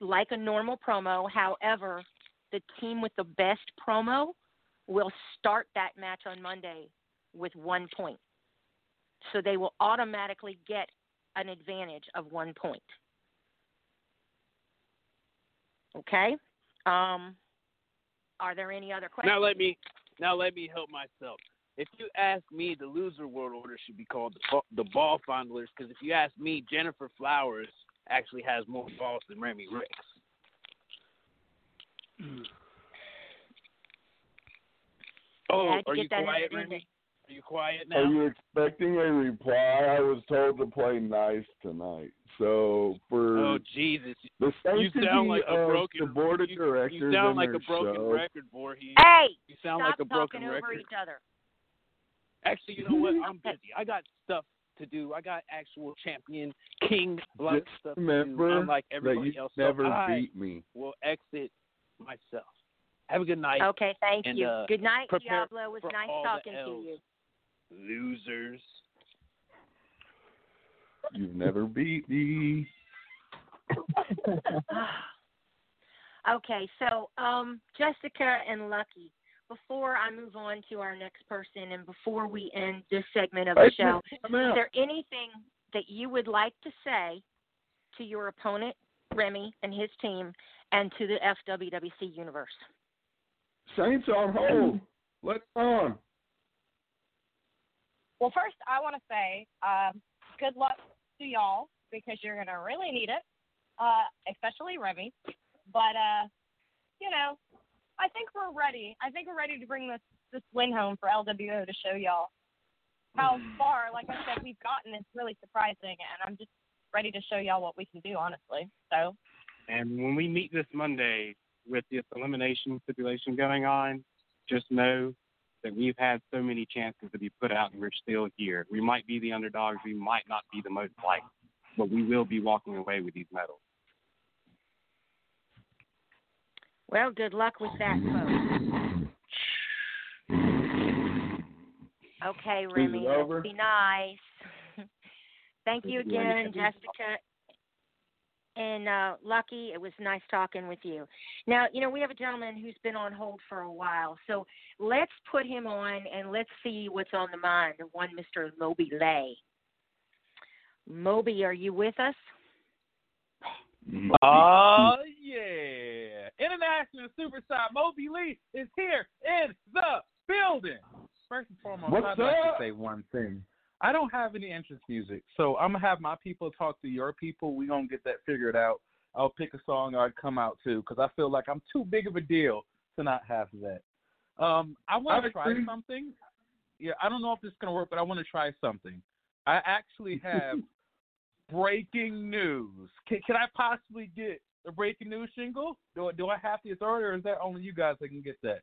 like a normal promo. However, the team with the best promo will start that match on Monday with one point. So they will automatically get an advantage of one point. Okay? Um, are there any other questions? Now let me now let me help myself. If you ask me, the loser world order should be called the, the ball fondlers because if you ask me, Jennifer Flowers actually has more balls than Remy Ricks. Oh, I had to are get you that in quiet, there, Remy? Are you quiet now? Are you expecting a reply? I was told to play nice tonight. So for Oh Jesus! the You sanctity sound like a broken. the board of you, directors you sound like a broken show, record, Voorhees. Hey, You sound stop like a broken talking over record. each other. Actually, you know what? I'm busy. I got stuff to do. I got actual champion king block Just stuff to remember do. Unlike that everybody you else, never so I beat me. will exit myself. Have a good night, Okay, thank And, you. uh, Good night, Diablo. It was nice talking to you. Losers. You've never beat me. okay, so um, Jessica and Lucky. Before I move on to our next person, and before we end this segment of the Hey, show, is there anything that you would like to say to your opponent, Remy, and his team, and to the FWWC universe? Saints on hold. Let's on. Well, first, I want to say um, good luck to y'all because you're going to really need it, uh, especially Remy. But, uh, you know, I think we're ready. I think we're ready to bring this, this win home for LWO to show y'all how far, like I said, we've gotten. It's really surprising, and I'm just ready to show y'all what we can do, honestly. So, And when we meet this Monday with this elimination stipulation going on, just know that we've had so many chances to be put out and we're still here. We might be the underdogs, we might not be the most liked, but we will be walking away with these medals. Well, good luck with that, folks. Okay, Remy, let's be nice. Thank you Is it ready? again, Jessica. And uh, Lucky, it was nice talking with you. Now, you know, we have a gentleman who's been on hold for a while, so let's put him on and let's see what's on the mind of one Mr. Moby Lee. Moby, are you with us? Oh yeah! International superstar Moby Lee is here in the building. First and foremost, What's I'd like up? to say one thing. I don't have any entrance music, so I'm gonna have my people talk to your people. We gonna get that figured out. I'll pick a song I'd come out to because I feel like I'm too big of a deal to not have that. Um, I want to try agree. something. Yeah, I don't know if this is gonna work, but I want to try something. I actually have breaking news. Can, can I possibly get the breaking news shingle? Do, do I have the authority, or is that only you guys that can get that?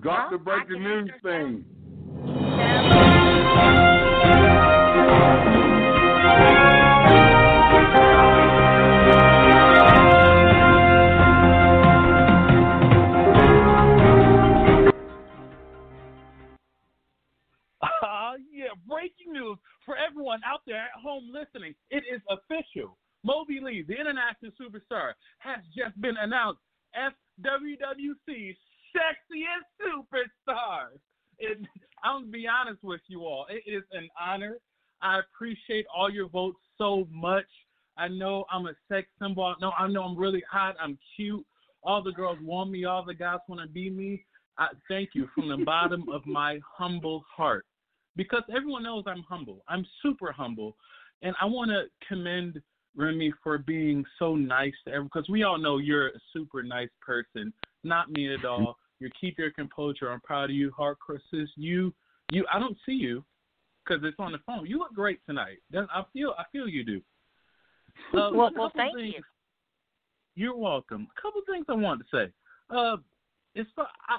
Got Huh? the breaking I can news understand. thing. For everyone out there at home listening. It is official. Moby Lee, the international superstar, has just been announced as WWC's sexiest superstar. It, I'm be honest with you all. It is an honor. I appreciate all your votes so much. I know I'm a sex symbol. No, I know I'm really hot. I'm cute. All the girls want me. All the guys want to be me. I thank you from the bottom of my humble heart, because everyone knows I'm humble. I'm super humble, and I want to commend Remy for being so nice to everyone. Because we all know you're a super nice person. Not me at all. You keep your composure. I'm proud of you, hardcore sis. You, you. I don't see you because it's on the phone. You look great tonight. I feel. I feel you do. Uh, Well- well, thank things- you. You're welcome. A couple things I want to say. Uh, it's I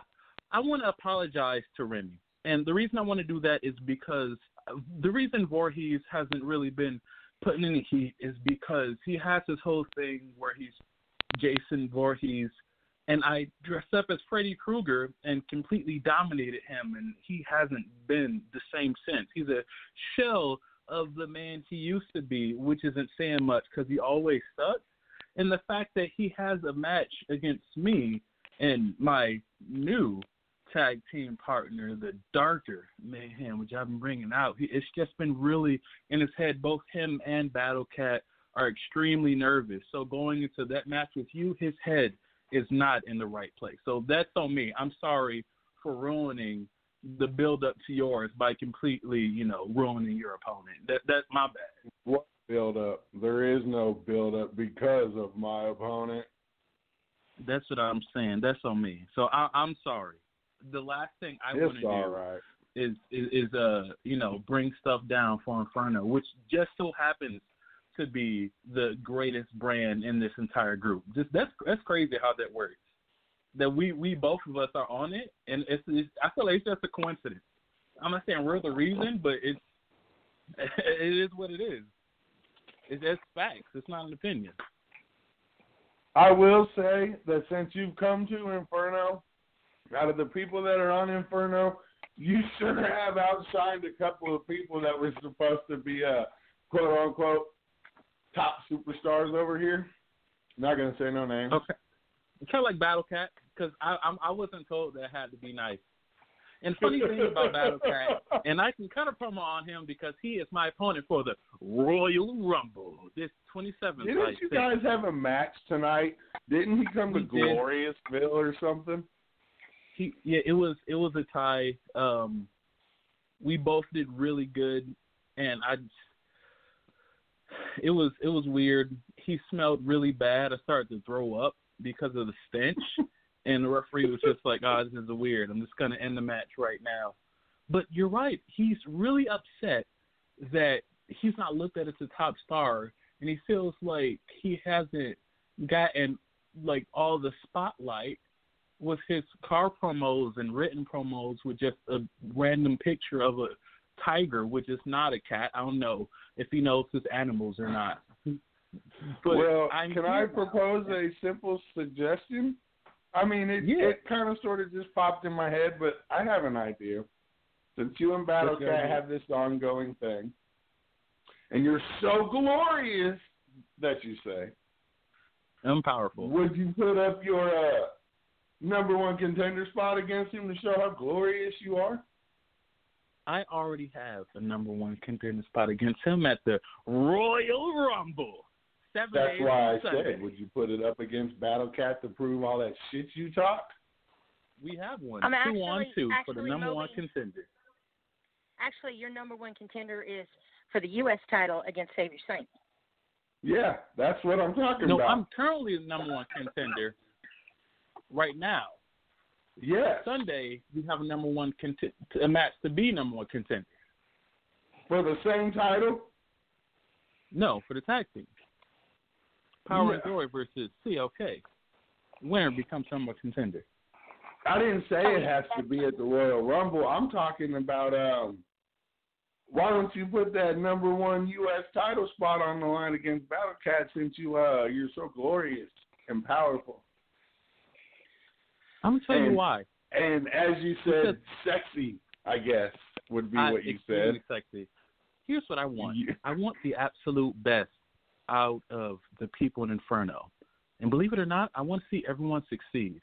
I want to apologize to Remy, and the reason I want to do that is because the reason Voorhees hasn't really been putting any heat is because he has this whole thing where he's Jason Voorhees, and I dressed up as Freddy Krueger and completely dominated him, and he hasn't been the same since. He's a shell of the man he used to be, which isn't saying much because he always sucks. And the fact that he has a match against me and my new tag team partner, the Darker Mayhem, which I've been bringing out, it's just been really in his head. Both him and Battle Cat are extremely nervous. So going into that match with you, his head is not in the right place. So that's on me. I'm sorry for ruining the build up to yours by completely, you know, ruining your opponent. That that's my bad. What build up? There is no build up because of my opponent. That's what I'm saying. That's on me. So I, I'm sorry. The last thing I want to do right. is, is is uh you know bring stuff down for Inferno, which just so happens to be the greatest brand in this entire group. Just that's that's crazy how that works. That we we both of us are on it, and it's, it's I feel like it's just a coincidence. I'm not saying we're the reason, but it's it is what it is. It's just facts. It's not an opinion. I will say that since you've come to Inferno, out of the people that are on Inferno, you sure have outshined a couple of people that were supposed to be uh, quote unquote top superstars over here. I'm Not gonna say no names. Okay. Kind of like Battle Cat, because I I'm, I wasn't told that I had to be nice. And funny thing about Battle Cat, and I can kind of promo on him because he is my opponent for the Royal Rumble. This 27th. Didn't you guys have a match tonight? Didn't he come to did. Gloriousville or something? He yeah, it was it was a tie. Um, we both did really good, and I. It was it was weird. He smelled really bad. I started to throw up because of the stench, and the referee was just like, "Oh, this is weird. I'm just gonna end the match right now." But you're right. He's really upset that he's not looked at as a top star, and he feels like he hasn't gotten like all the spotlight with his car promos and written promos with just a random picture of a tiger, which is not a cat. I don't know if he knows his animals or not. But well, I'm can I propose a simple suggestion? I mean, it Yeah. it kind of sort of just popped in my head, but I have an idea. Since you and Battle What's Cat idea? have this ongoing thing, and you're so glorious that you say, I'm powerful. would you put up your uh, number one contender spot against him to show how glorious you are? I already have a number one contender spot against him at the Royal Rumble. Seven That's why I Sunday. said, would you put it up against Battle Cat to prove all that shit you talk? We have one. I'm two on two for the actually, number one contender. Actually, your number one contender is for the U.S. title against Savior Saint. Yeah, that's what I'm talking No, about. No, I'm currently the number one contender right now. Yes. Sunday, we have a number one content, a match to be number one contender. For the same title? No, for the tag team. Power and Yeah. Glory versus CLK. Winner becomes number one contender. I didn't say it has to be at the Royal Rumble. I'm talking about um why don't you put that number one US title spot on the line against Battle Cat since you uh you're so glorious and powerful. I'm gonna tell you why. And as you said, Because- sexy, I guess. would be I- what you said. Sexy. Here's what I want. You- I want the absolute best out of the people in Inferno. And believe it or not, I want to see everyone succeed.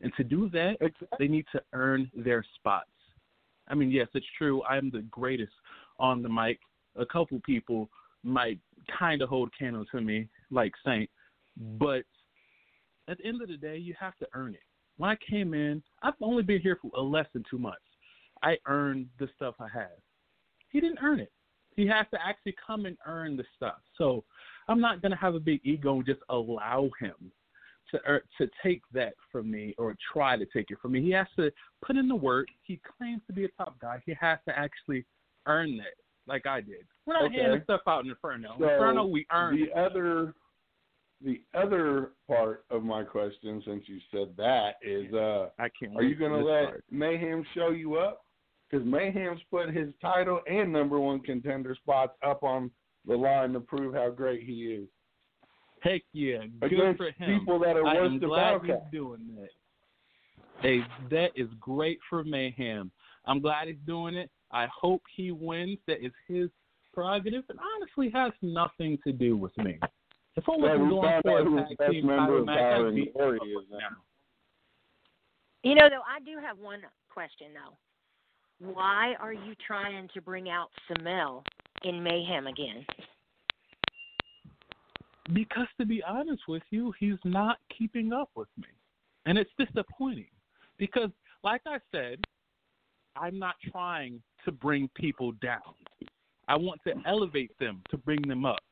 And to do that, they need to earn their spots. I mean, yes, it's true. I am the greatest on the mic. A couple people might kind of hold candle to me, like Saint. But at the end of the day, you have to earn it. When I came in, I've only been here for less than two months. I earned the stuff I have. He didn't earn it. He has to actually come and earn the stuff. So I'm not going to have a big ego and just allow him to er, to take that from me or try to take it from me. He has to put in the work. He claims to be a top guy. He has to actually earn that, like I did. We're not Okay. handing stuff out in Inferno. So Inferno, we earned the it. other the other part of my question, since you said that, is uh, I can't. are you going to let part. Mayhem show you up? Because Mayhem's put his title and number one contender spots up on the line to prove how great he is. Heck yeah, good Against for him. people that are I am glad he's doing that. Hey, that is great for Mayhem. I'm glad he's doing it. I hope he wins. That is his prerogative, and honestly has nothing to do with me. If I Yeah, wasn't we going for a the tag best team member title of match, Power I'd and be Glory is now. You know, though, I do have one question, though. Why are you trying to bring out Samel in Mayhem again? Because to be honest with you, he's not keeping up with me. And it's disappointing. Because like I said, I'm not trying to bring people down. I want to elevate them to bring them up.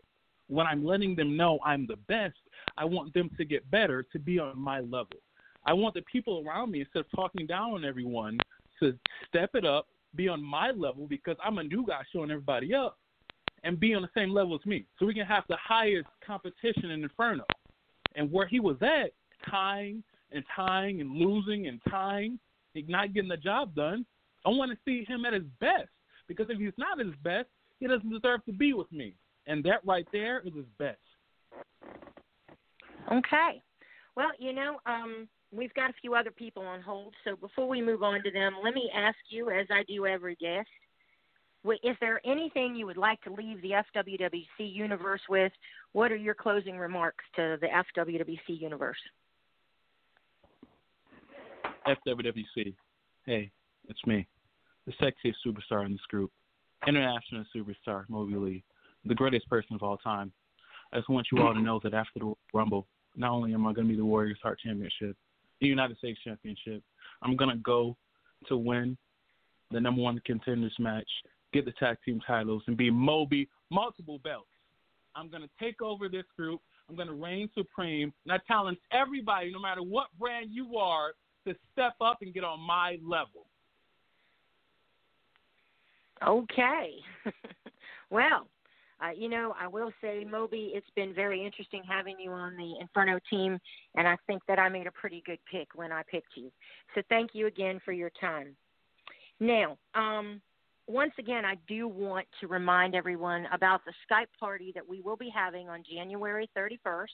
When I'm letting them know I'm the best, I want them to get better to be on my level. I want the people around me, instead of talking down on everyone, to step it up, be on my level because I'm a new guy showing everybody up, and be on the same level as me. So we can have the highest competition in Inferno. And where he was at, tying and tying and losing and tying, not getting the job done, I want to see him at his best. Because if he's not at his best, he doesn't deserve to be with me. And that right there is his best. Okay. Well, you know, um, we've got a few other people on hold. So before we move on to them, let me ask you, as I do every guest, is there anything you would like to leave the FWWC universe with? What are your closing remarks to the FWWC universe? FWWC. Hey, it's me, the sexiest superstar in this group, international superstar, Moby Lee, the greatest person of all time. I just want you all to know that after the Rumble, not only am I going to be the Warriors Heart Championship, the United States Championship, I'm going to go to win the number one contenders match, get the tag team titles, and be Moby multiple belts. I'm going to take over this group. I'm going to reign supreme, and I challenge everybody, no matter what brand you are, to step up and get on my level. Okay. well, uh, you know, I will say, Moby, it's been very interesting having you on the Inferno team, and I think that I made a pretty good pick when I picked you. So thank you again for your time. Now, um, once again, I do want to remind everyone about the Skype party that we will be having on January 31st.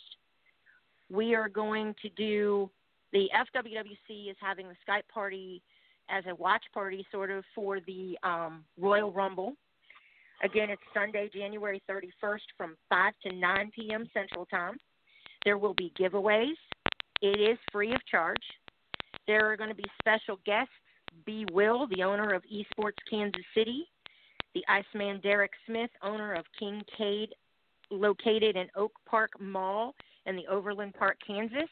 We are going to do the FWWC is having the Skype party as a watch party, sort of for the um, Royal Rumble. Again, it's Sunday, January 31st from 5 to 9 p.m. Central Time. There will be giveaways. It is free of charge. There are going to be special guests B. Will, the owner of Esports Kansas City, the Iceman Derek Smith, owner of Kingcade, located in Oak Park Mall in the Overland Park, Kansas.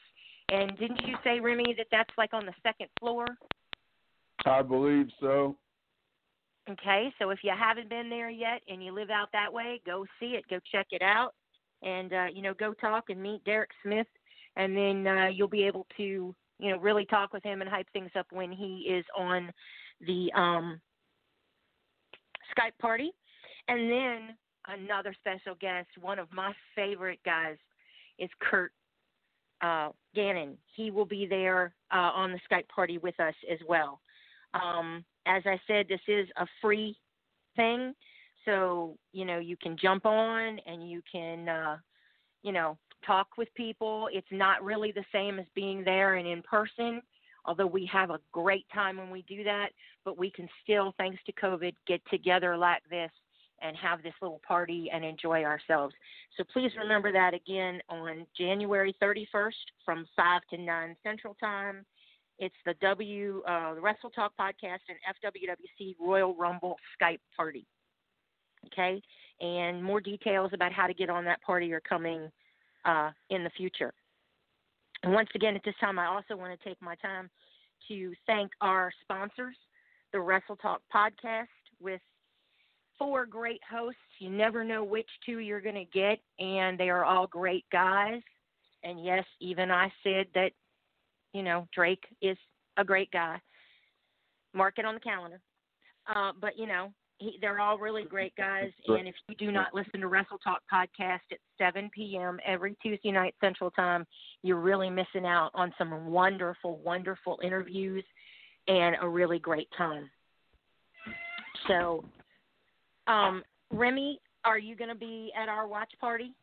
And didn't you say, Remy, that that's like on the second floor? I believe so. Okay, so if you haven't been there yet and you live out that way, go see it, go check it out, and uh, you know, go talk and meet Derek Smith, and then uh, you'll be able to, you know, really talk with him and hype things up when he is on the um, Skype party, and then another special guest, one of my favorite guys, is Kurt uh, Gannon. He will be there uh, on the Skype party with us as well. Um, as I said, this is a free thing, so you know you can jump on and you can, uh, you know, talk with people. It's not really the same as being there and in person. although we have a great time when we do that, but we can still, thanks to COVID, get together like this and have this little party and enjoy ourselves. So please remember that again on January 31st from 5 to 9 Central Time. It's the W uh, the Wrestle Talk podcast and FWWC Royal Rumble Skype party. Okay, and more details about how to get on that party are coming uh, in the future. And once again, at this time, I also want to take my time to thank our sponsors, the Wrestle Talk podcast with four great hosts. You never know which two you're going to get, and they are all great guys. And yes, even I said that, you know, Drake is a great guy. Mark it on the calendar. Uh, but, you know, he, they're all really great guys. And if you do not listen to Wrestle Talk podcast at 7 p.m. every Tuesday night Central Time, you're really missing out on some wonderful, wonderful interviews and a really great time. So, um, Remy, are you going to be at our watch party?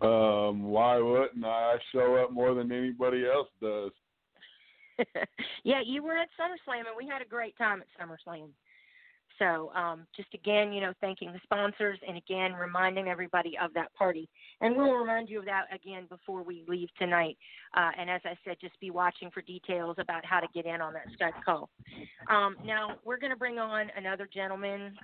Um, why wouldn't I show up more than anybody else does? yeah, you were at SummerSlam, and we had a great time at SummerSlam. So, um, just again, you know, thanking the sponsors and again reminding everybody of that party. And we'll remind you of that again before we leave tonight. Uh, and as I said, just be watching for details about how to get in on that Skype call. Um, now, we're going to bring on another gentleman.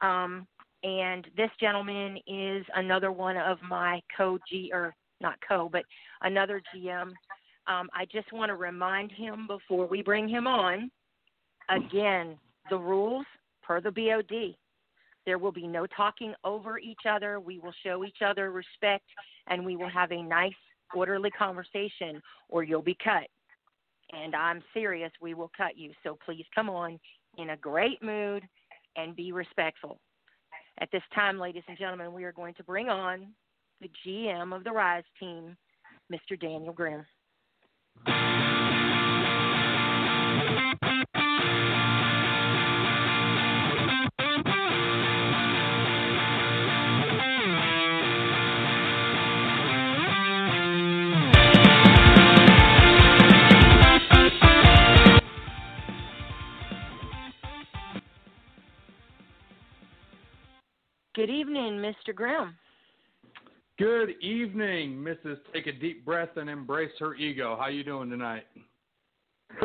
Um, and this gentleman is another one of my co G or not co, but another GM. Um, I just want to remind him before we bring him on. Again, the rules per the BOD. There will be no talking over each other. We will show each other respect and we will have a nice, orderly conversation, or you'll be cut. And I'm serious, we will cut you. So please come on in a great mood and be respectful. At this time, ladies and gentlemen, we are going to bring on the GM of the Rise team, Mr. Daniel Grimm. Good evening, Mr. Grimm. Good evening, Mrs. Take a deep breath and embrace her ego. How you doing tonight?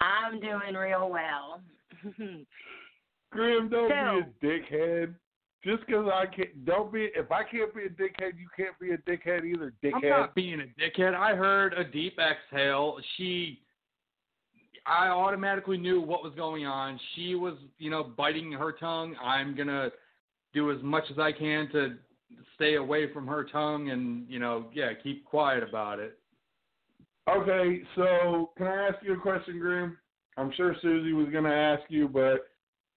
I'm doing real well. Grim, don't So- be a dickhead. Just 'cause I can't, don't be. If I can't be a dickhead, you can't be a dickhead either, Dickhead. I'm not being a dickhead. I heard a deep exhale. She, I automatically knew what was going on. She was, you know, biting her tongue. I'm gonna do as much as I can to stay away from her tongue and, you know, yeah, keep quiet about it. Okay, so can I ask you a question, Grim? I'm sure Susie was gonna ask you, but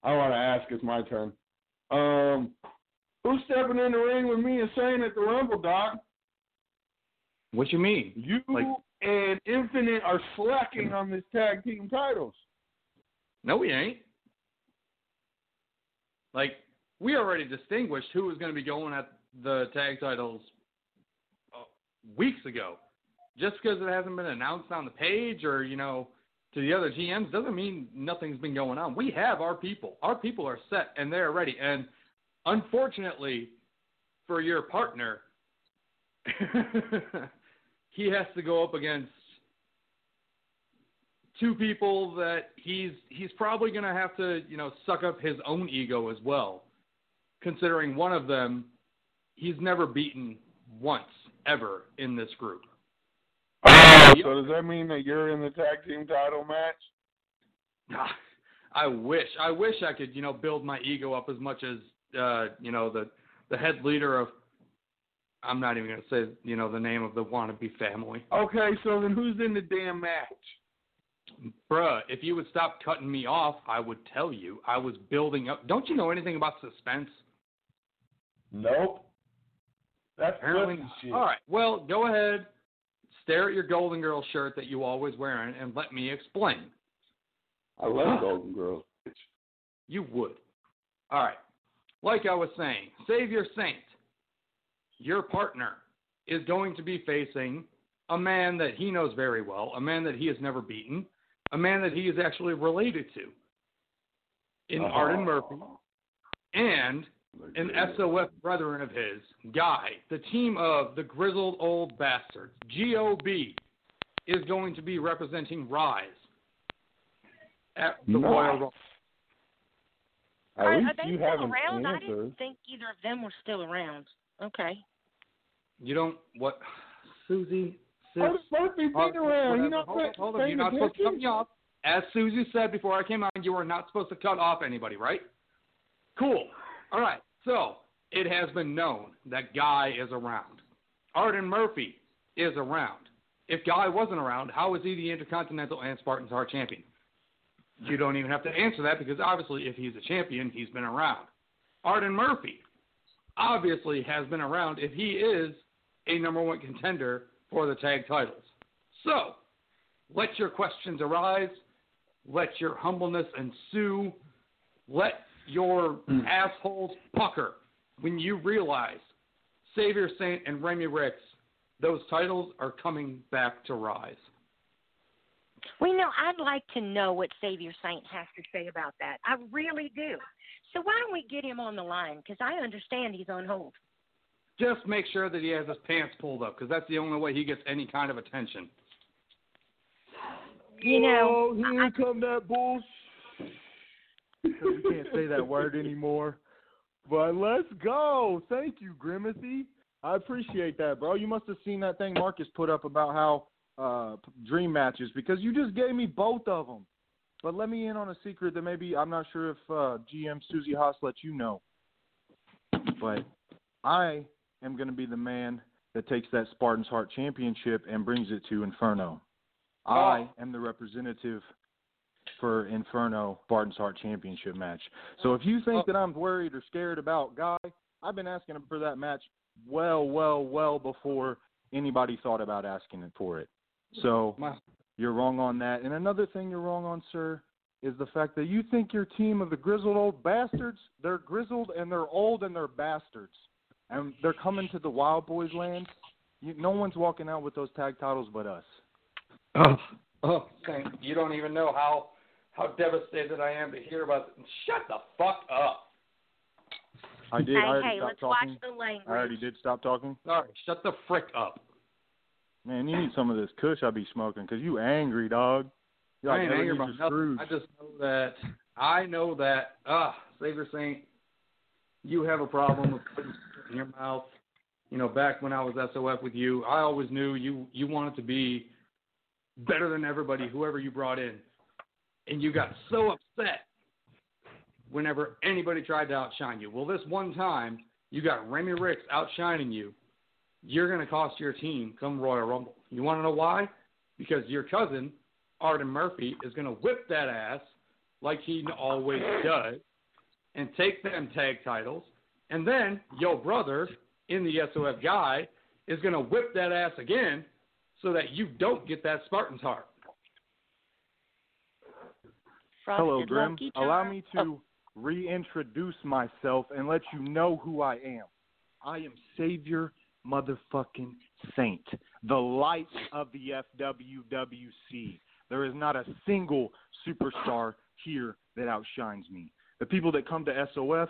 I want to ask. It's my turn. Um, who's stepping in the ring with me and saying at the Rumble, Doc? What you mean? You Like- and Infinite are slacking on this tag team titles. No, we ain't. Like we already distinguished who was going to be going at the tag titles uh, weeks ago. Just because it hasn't been announced on the page or you know to the other GMs doesn't mean nothing's been going on. We have our people. Our people are set and they're ready. And unfortunately for your partner, he has to go up against two people that he's he's probably going to have to you know suck up his own ego as well. Considering one of them he's never beaten once ever in this group. Oh, so does that mean that you're in the tag team title match? i wish i wish i could you know build my ego up as much as uh you know the the head leader of i'm not even going to say you know the name of the wannabe family Okay, so then who's in the damn match? Bruh, if you would stop cutting me off, I would tell you. I was building up. Don't you know anything about suspense? Nope. That's Apparently. shit. All right. Well, go ahead. Stare at your Golden Girl shirt that you always wearing, and let me explain. I love Golden Girls. You would. All right. Like I was saying, Savior Saint, your partner is going to be facing a man that he knows very well, a man that he has never beaten, a man that he is actually related to in Uh-huh. Arden Murphy, and an SOS brethren of his, Guy, the team of the Grizzled Old Bastards, GOB, is going to be representing Rise at the Nice. Royal Rumble. At Are, least are they you still have an around? I answer. didn't think either of them were still around. Okay. You don't what Susie sis, Arden Murphy's been around. You're not hold hold on. You're not supposed to cut me off. As Susie said before I came on, you are not supposed to cut off anybody, right? Cool. All right. So it has been known that Guy is around. Arden Murphy is around. If Guy wasn't around, how is he the Intercontinental and Spartans Heart champion? You don't even have to answer that because obviously, if he's a champion, he's been around. Arden Murphy obviously has been around if he is a number one contender for the tag titles. So, let your questions arise. Let your humbleness ensue. Let your hmm. assholes pucker when you realize Savior Saint and Remy Ricks, those titles are coming back to Rise. We know, I'd like to know what Savior Saint has to say about that. I really do. So why don't we get him on the line? Because I understand he's on hold. Just make sure that he has his pants pulled up because that's the only way he gets any kind of attention. You know, oh, here come that bullshit. we can't say that word anymore. But let's go. Thank you, Grimathy. I appreciate that, bro. You must have seen that thing Marcus put up about how uh dream matches because you just gave me both of them. But let me in on a secret that maybe I'm not sure if uh, GM Susie Hoss let you know. But I am going to be the man that takes that Spartans Heart Championship and brings it to Inferno. Oh. I am the representative for Inferno Spartans Heart Championship match. So if you think oh. that I'm worried or scared about Guy, I've been asking him for that match well, well, well before anybody thought about asking it for it. So you're wrong on that. And another thing you're wrong on, sir, is the fact that you think your team of the grizzled old bastards, they're grizzled and they're old and they're bastards. And they're coming to the Wild Boys land. You, no one's walking out with those tag titles but us. Oh, oh, Saint, you don't even know how how devastated I am to hear about it. Shut the fuck up. I did. Hey, I already hey, stopped let's talking. watch the language. I already did stop talking. Sorry, shut the frick up. Man, you need some of this Kush I be smoking because you angry, dog. You're I ain't angry about nothing. Scrooge. I just know that I know that ah, Savior Saint, you have a problem with putting in your mouth. You know, back when I was SOF with you, I always knew you you wanted to be better than everybody, whoever you brought in, and you got so upset whenever anybody tried to outshine you. Well, this one time you got Remy Ricks outshining you. You're going to cost your team come Royal Rumble. You want to know why? Because your cousin Arden Murphy is going to whip that ass like he always does and take them tag titles. And then your brother in the SOF guy is going to whip that ass again so that you don't get that Spartan's heart. Hello, Frosted Grim. Allow me to reintroduce myself and let you know who I am. I am Savior motherfucking Saint, the light of the FWWC. There is not a single superstar here that outshines me. The people that come to SOF,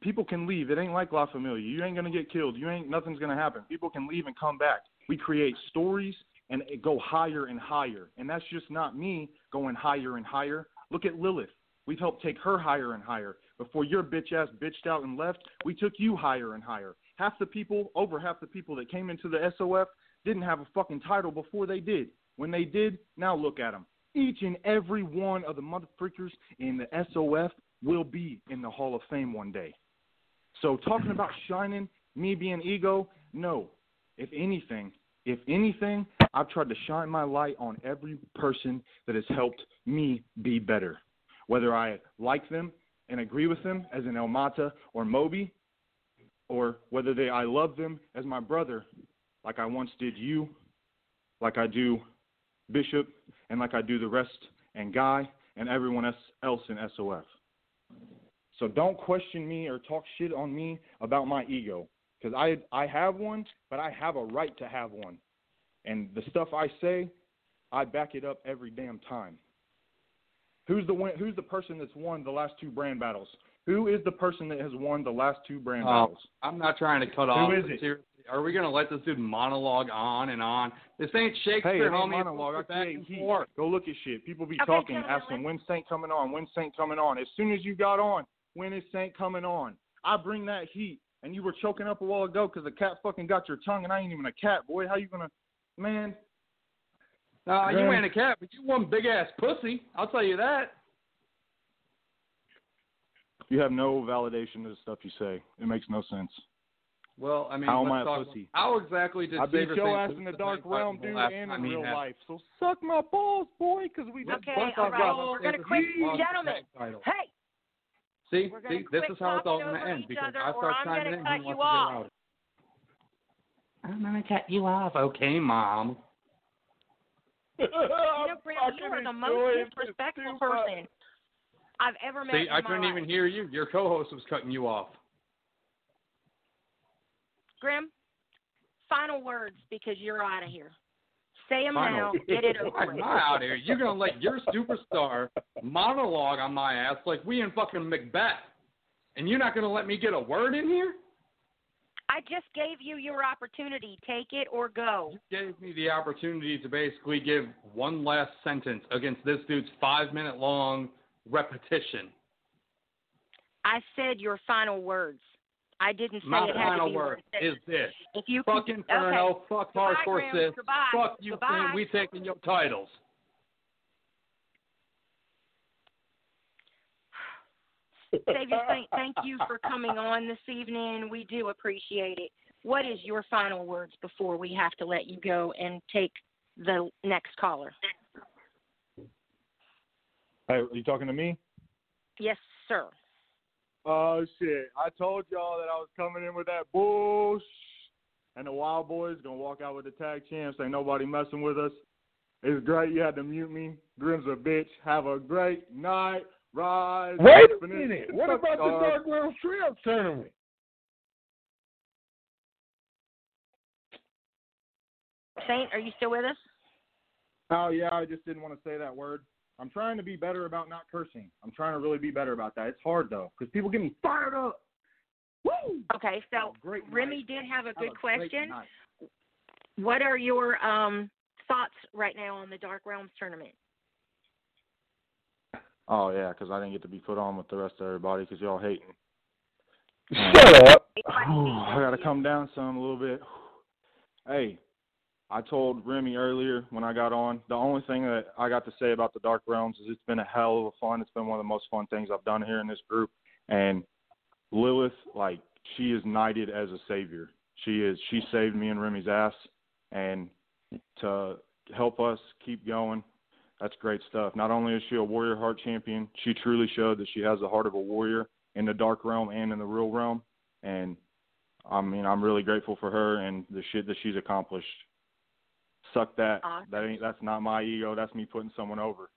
people can leave. It ain't like La Familia. You ain't gonna get killed. You ain't nothing's gonna happen. People can leave and come back. We create stories and go higher and higher. And that's just not me going higher and higher. Look at Lilith. We've helped take her higher and higher. Before your bitch ass bitched out and left, we took you higher and higher. Half the people, over half the people that came into the SOF didn't have a fucking title before they did. When they did, now look at them. Each and every one of the motherfuckers in the SOF will be in the Hall of Fame one day. So talking about shining, me being ego, no. If anything, if anything, I've tried to shine my light on every person that has helped me be better. Whether I like them and agree with them as an El Mata or Moby, or whether they I love them as my brother, like I once did you, like I do Bishop, and like I do the rest and Guy and everyone else else in SOF. So don't question me or talk shit on me about my ego, because I I have one, but I have a right to have one, And the stuff I say, I back it up every damn time. Who's the win- who's the person that's won the last two brand battles? Who is the person that has won the last two brand Oh, battles? I'm not trying to cut Who off. is but it? seriously, Are we gonna let this dude monologue on and on? This ain't Shakespeare, Hey, homie. monologue. I Back create and heat. forth. Go look at shit. People be Okay, talking, gentlemen, asking when Saint coming on, when Saint coming on. As soon as you got on, when is Saint coming on? I bring that heat, and you were choking up a while ago because the cat fucking got your tongue, and I ain't even a cat, boy. How you gonna, man? Nah, you ain't a cat, but you one big ass pussy. I'll tell you that. You have no validation to the stuff you say. It makes no sense. Well, I mean, How am I a talk- pussy? How exactly did I beat your ass in the the dark realm, title dude, last and time in he real had- life. So suck my balls, boy, because we just Okay, bust all our right, balls. we're gonna quit, He lost the gentlemen. Hey, See, see, this is how it's all gonna end because other, I or start I'm chiming gonna in. cut he you wants to off. get louder. I'm gonna cut you off, okay, mom. you know, Graham, you are the most disrespectful person I've ever met See, in I my couldn't life. even hear you. Your co-host was cutting you off. Grim, final words because you're out of here. Say them now. Get it over I'm not out here. You're gonna let your superstar monologue on my ass like we in fucking Macbeth, and you're not gonna let me get a word in here? I just gave you your opportunity. Take it or go. You Gave me the opportunity to basically give one last sentence against this dude's five minute long repetition. I said your final words. I didn't say My it had to final be word one is this. If you Fuck can, Inferno, okay. fuck Goodbye, Hardcore Graham. Sis, Goodbye. fuck you, Goodbye. Queen, we taking your titles. Savior Saint, thank you for coming on this evening. We do appreciate it. What is your final words before we have to let you go and take the next caller? Hey, are you talking to me? Yes, sir. Oh shit! I told y'all that I was coming in with that bullsh, and the Wild Boys gonna walk out with the tag champs. Ain't nobody messing with us. It's great. You had to mute me. Grim's a bitch. Have a great night. Rise. Wait a minute. What about the Superstars. Dark Realm Triumph tournament? Saint, are you still with us? Oh yeah, I just didn't want to say that word. I'm trying to be better about not cursing. I'm trying to really be better about that. It's hard though, because people get me fired up. Woo! Okay, so Great Remy night. did have a Have good a question. What are your um, thoughts right now on the Dark Realms tournament? Oh yeah, because I didn't get to be put on with the rest of everybody because y'all hating. Shut up. I gotta come down some a little bit. Hey, I told Remy earlier when I got on, the only thing that I got to say about the Dark Realms is it's been a hell of a fun. It's been one of the most fun things I've done here in this group. And Lilith, like, she is knighted as a savior. She is. She saved me and Remy's ass, and to help us keep going, that's great stuff. Not only is she a warrior heart champion, she truly showed that she has the heart of a warrior in the dark realm and in the real realm. And I mean, I'm really grateful for her and the shit that she's accomplished. Suck that. Awesome. That ain't. That's not my ego. That's me putting someone over.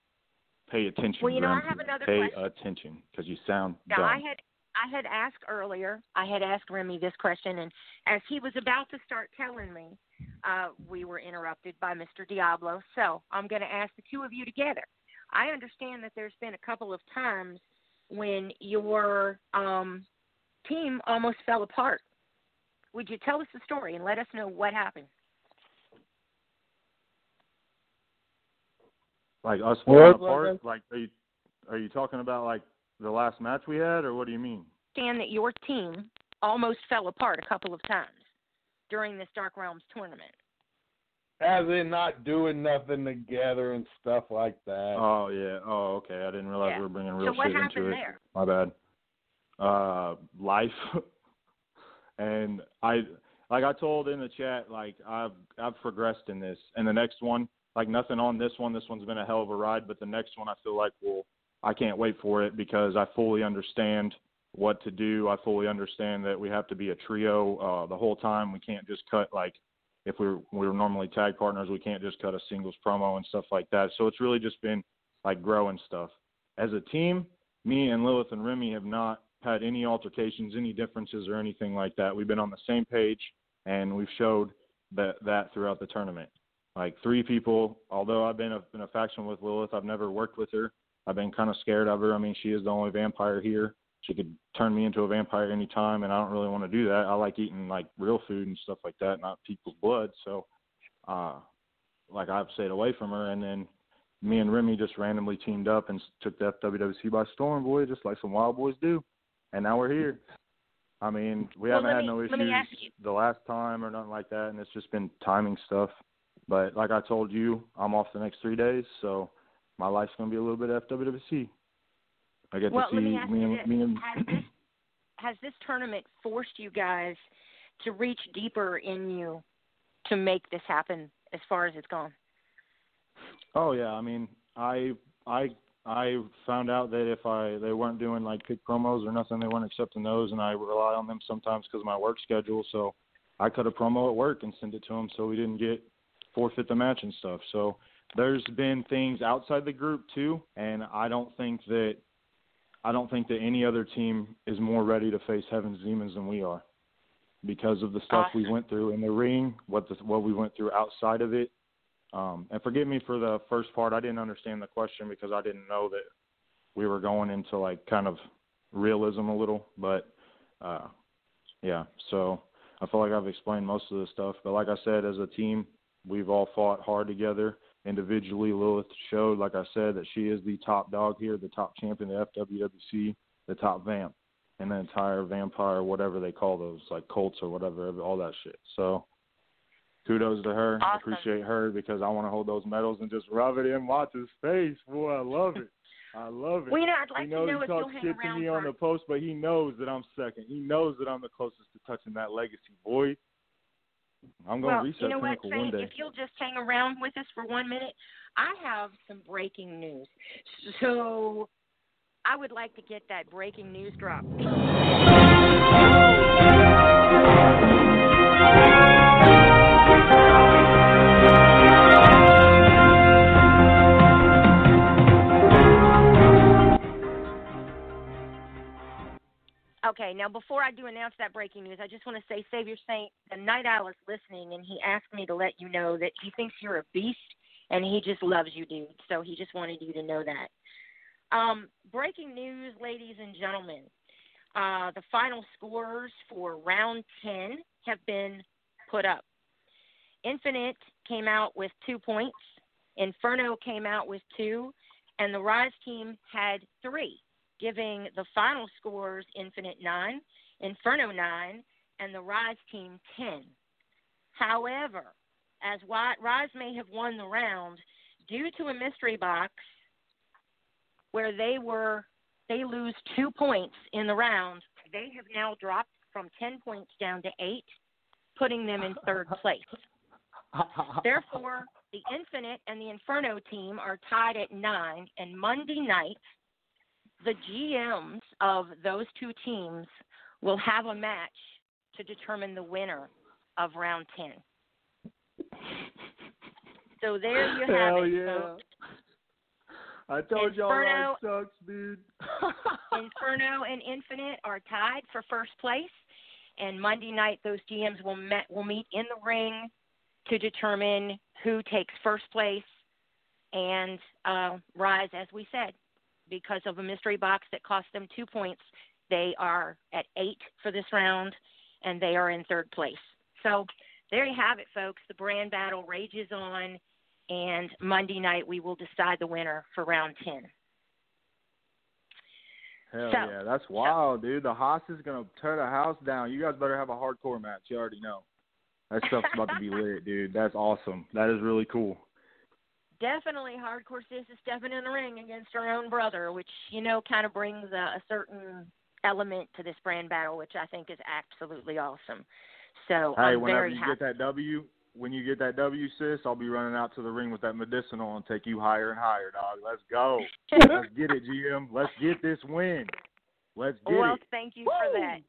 Pay attention. Well, you know, I have another Pay question. attention because you sound Now, dumb. I had I had asked earlier. I had asked Remy this question, and as he was about to start telling me, uh, we were interrupted by Mr. Diablo. So I'm going to ask the two of you together. I understand that there's been a couple of times when your um, team almost fell apart. Would you tell us the story and let us know what happened? Like us What? falling apart. Like, are you are you talking about like the last match we had, or what do you mean? Understand that your team almost fell apart a couple of times during this Dark Realms tournament. As in not doing nothing together and stuff like that. Oh yeah. Oh okay. I didn't realize Yeah. we were bringing So real what shit into it. there? My bad. Uh, life. and I, like I told in the chat, like I've I've progressed in this, and the next one, like nothing on this one. This one's been a hell of a ride, but the next one I feel like will. I can't wait for it because I fully understand what to do. I fully understand that we have to be a trio uh, the whole time. We can't just cut like if we're we're normally tag partners, we can't just cut a singles promo and stuff like that. So it's really just been like growing stuff. As a team, me and Lilith and Remy have not had any altercations, any differences or anything like that. We've been on the same page and we've showed that that throughout the tournament. Like three people. Although I've been a, in a faction with Lilith, I've never worked with her. I've been kind of scared of her. I mean, she is the only vampire here. She could turn me into a vampire anytime, and I don't really want to do that. I like eating like real food and stuff like that, not people's blood. So, uh, like I've stayed away from her. And then me and Remy just randomly teamed up and took the FWWC by storm, boy, just like some wild boys do. And now we're here. I mean, we Well, haven't had me- no issues the last time or nothing like that, and it's just been timing stuff. But like I told you, I'm off the next three days, so my life's gonna be a little bit FWWC. I get well, to see me me you and me and has this has this tournament forced you guys to reach deeper in you to make this happen as far as it's gone? Oh yeah, I mean, I I I found out that if I they weren't doing like pick promos or nothing, they weren't accepting those, and I rely on them sometimes because of my work schedule. So I cut a promo at work and send it to them, so we didn't get forfeit the match and stuff. So there's been things outside the group too, and I don't think that I don't think that any other team is more ready to face Heaven's Demons than we are because of the stuff we went through in the ring, what the, what we went through outside of it. Um, and forgive me for the first part. I didn't understand the question because I didn't know that we were going into like kind of realism a little. But uh, yeah, so I feel like I've explained most of the stuff. But like I said, as a team, we've all fought hard together. Individually, Lilith showed, like I said, that she is the top dog here, the top champion, the FWWC, the top vamp, and the entire vampire, whatever they call those, like Colts or whatever, all that shit. So kudos to her. I appreciate her because I want to hold those medals and just rub it in Watts' face. Boy, I love it. I love it. Well, you know, I'd like he to know he talks shit to me on the post, but he knows that I'm second. He knows that I'm the closest to touching that legacy, boy. I'm gonna well, reset you know what, Pinnacle Saint? one day. If you'll just hang around with us for one minute, I have some breaking news. So I would like to get that breaking news drop. Okay, now before I do announce that breaking news, I just want to say, Savior Saint, the Night Owl is listening, and he asked me to let you know that he thinks you're a beast, and he just loves you, dude. So he just wanted you to know that. Um, breaking news, ladies and gentlemen. Uh, the final scores for round 10 have been put up. Infinite came out with two points, Inferno came out with two, and the Rise team had three, giving the final scores Infinite 9, Inferno 9, and the Rise team 10. However, as Rise may have won the round, due to a mystery box where they were they lose two points in the round, they have now dropped from ten points down to eight, putting them in third place. Therefore, the Infinite and the Inferno team are tied at nine, and Monday night, the GMs of those two teams will have a match to determine the winner of round 10. So there you have Hell it, yeah. folks. I told y'all Inferno- life sucks, dude. Inferno and Infinite are tied for first place, and Monday night those GMs will met, will meet in the ring to determine who takes first place and uh, Rise, as we said, because of a mystery box that cost them two points. They are at eight for this round, and they are in third place. So there you have it, folks. The brand battle rages on, and Monday night we will decide the winner for round 10. Hell So- yeah, that's wild, dude. The Hoss is gonna tear the house down. You guys better have a hardcore match. You already know. That stuff's about to be lit, dude. That's awesome. That is really cool. Definitely hardcore sis is stepping in the ring against her own brother, which you know kind of brings a, a certain element to this brand battle, which I think is absolutely awesome. So hey, I'm whenever you happy. get that W, when you get that W, sis, I'll be running out to the ring with that medicinal and take you higher and higher, dog. Let's go. Let's get it, GM. Let's get this win. Let's get well, it. Well, thank you for that.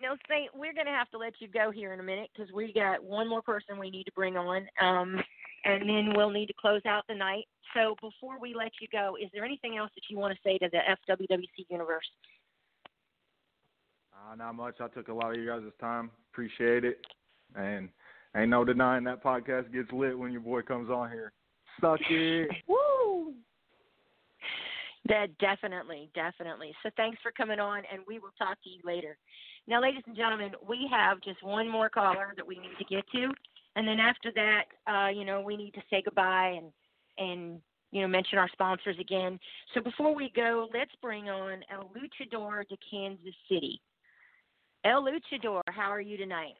No, Saint, we're going to have to let you go here in a minute because we got one more person we need to bring on, um, and then we'll need to close out the night. So before we let you go, is there anything else that you want to say to the FWWC universe? Uh, not much. I took a lot of you guys' time. Appreciate it. And Ain't no denying that podcast gets lit when your boy comes on here. Suck it. Woo! That definitely, definitely. So thanks for coming on, and we will talk to you later. Now, ladies and gentlemen, we have just one more caller that we need to get to, and then after that, uh, you know, we need to say goodbye and and you know mention our sponsors again. So before we go, let's bring on El Luchador to Kansas City. El Luchador, how are you tonight?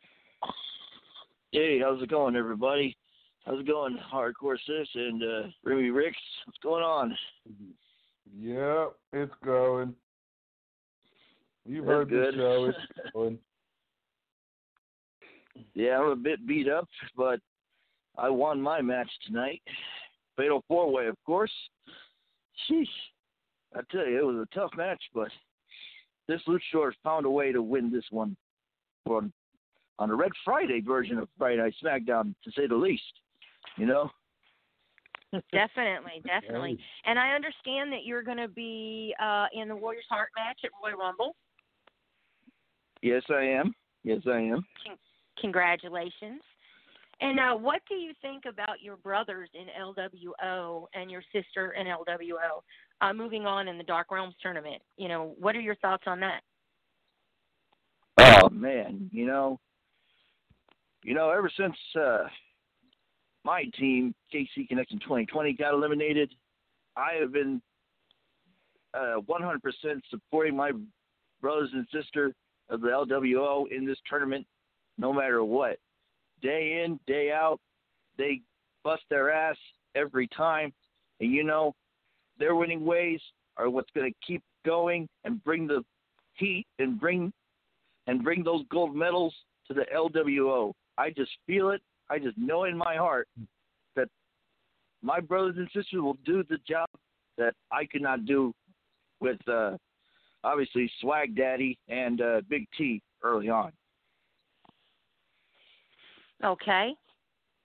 Hey, how's it going, everybody? How's it going, Hardcore Sis and uh, Remy Ricks? What's going on? Yep, it's going. You've That's heard good. the show. It's going. Yeah, I'm a bit beat up, but I won my match tonight. Fatal four way, of course. Sheesh. I tell you, it was a tough match, but this luchador found a way to win this one on, on the Red Friday version of Friday Night SmackDown, to say the least. You know? Definitely, definitely. And I understand that you're going to be uh, in the Warriors Heart match at Royal Rumble. Yes, I am. Yes, I am. Con- congratulations. And uh, what do you think about your brothers in LWO and your sister in LWO uh, moving on in the Dark Realms tournament? You know, what are your thoughts on that? Oh man, you know, you know, ever since uh, my team, KC Connection 2020, got eliminated, I have been uh, 100% supporting my brothers and sister of the LWO in this tournament, no matter what. Day in, day out, they bust their ass every time, and you know, their winning ways are what's going to keep going and bring the heat and bring and bring those gold medals to the LWO. I just feel it. I just know in my heart that my brothers and sisters will do the job that I could not do with uh, obviously Swag Daddy and uh, Big T early on. Okay.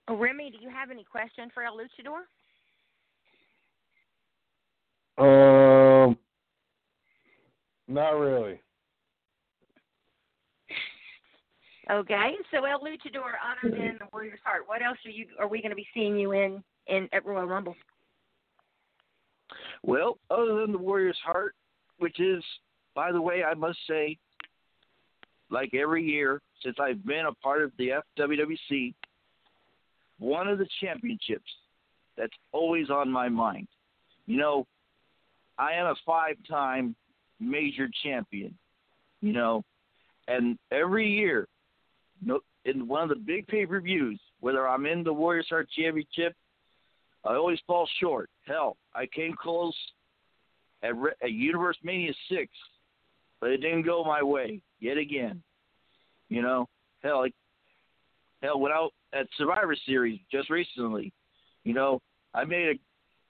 Remy, do you have any question for El Luchador? Um, not really. Okay. So El Luchador, other than the Warriors Heart, what else are you are we going to be seeing you in in at Royal Rumble? Well, other than the Warriors' heart, which is, by the way, I must say, like every year since I've been a part of the FWWC, one of the championships that's always on my mind. You know, I am a five time major champion, you know, and every year, in one of the big pay per views, whether I'm in the Warriors Heart Championship, I always fall short. Hell, I came close at, Re- at Universe Mania 6, but it didn't go my way yet again. You know, hell, like, hell, went out at Survivor Series just recently. You know, I made a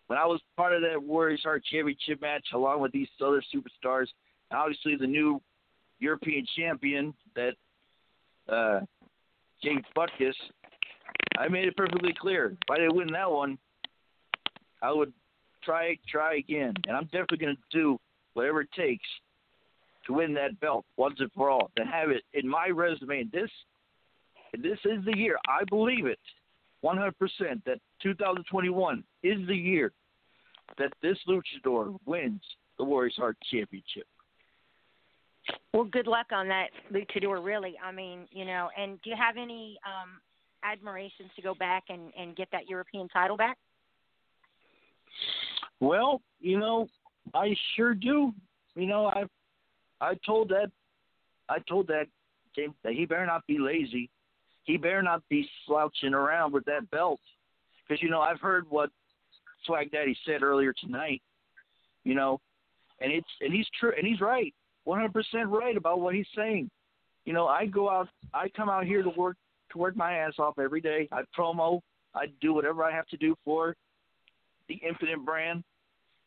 when I was part of that Warriors Heart Championship match along with these other superstars. Obviously, the new European champion that uh, James Butkus. I made it perfectly clear. If I didn't win that one, I would try try again, and I'm definitely going to do whatever it takes to win that belt once and for all. To have it in my resume. And this, this is the year. I believe it, 100% that 2021 is the year that this luchador wins the Warriors Heart Championship. Well, good luck on that, Luchador. Really, I mean, you know. And do you have any um admirations to go back and and get that European title back? Well, you know, I sure do. You know, I I told that I told that that he better not be lazy. He better not be slouching around with that belt. Because you know, I've heard what Swag Daddy said earlier tonight. You know, and it's and he's true and he's right, 100% right about what he's saying. You know, I go out, I come out here to work to work my ass off every day. I promo, I do whatever I have to do for the Infinite brand.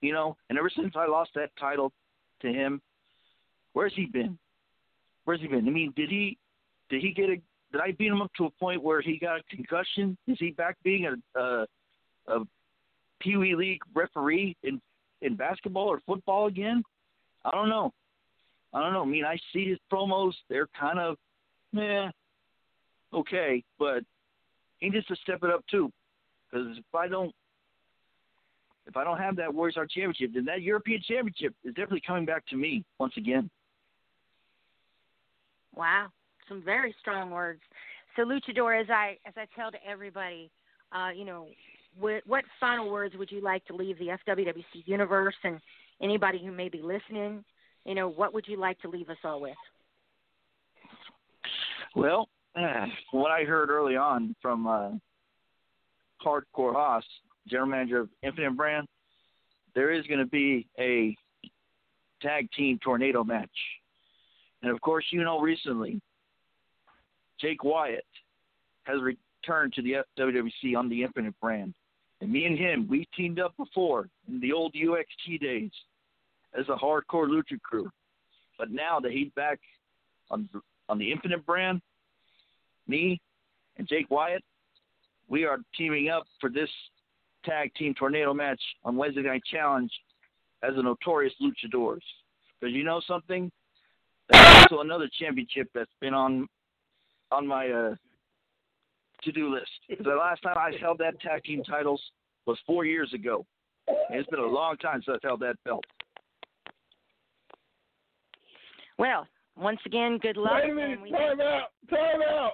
You know, and ever since I lost that title to him, where's he been? Where's he been? I mean, did he did he get a did I beat him up to a point where he got a concussion? Is he back being a a, a Pee Wee League referee in in basketball or football again? I don't know. I don't know. I mean, I see his promos; they're kind of, eh, okay. But he needs to step it up too. Because if I don't, if I don't have that Warriors Heart Championship, then that European Championship is definitely coming back to me once again. Wow, some very strong words. So, Luchador, as I as I tell to everybody, uh, you know, what, what final words would you like to leave the FWWC universe and anybody who may be listening? You know, what would you like to leave us all with? Well, what I heard early on from uh, Hardcore Hoss, general manager of Infinite Brand, there is going to be a tag team tornado match. And of course, you know, recently, Jake Wyatt has returned to the WWC on the Infinite brand. And me and him, we teamed up before in the old UXT days as a hardcore lucha crew. But now that he's back on on the Infinite brand, me and Jake Wyatt, we are teaming up for this tag team tornado match on Wednesday Night Challenge as the Notorious Luchadors. Because you know something, there's also another championship that's been on on my uh, to do list. The last time I held that tag team titles was four years ago. And it's been a long time since I've held that belt. Well, once again, good luck. Wait a minute, time out, time out.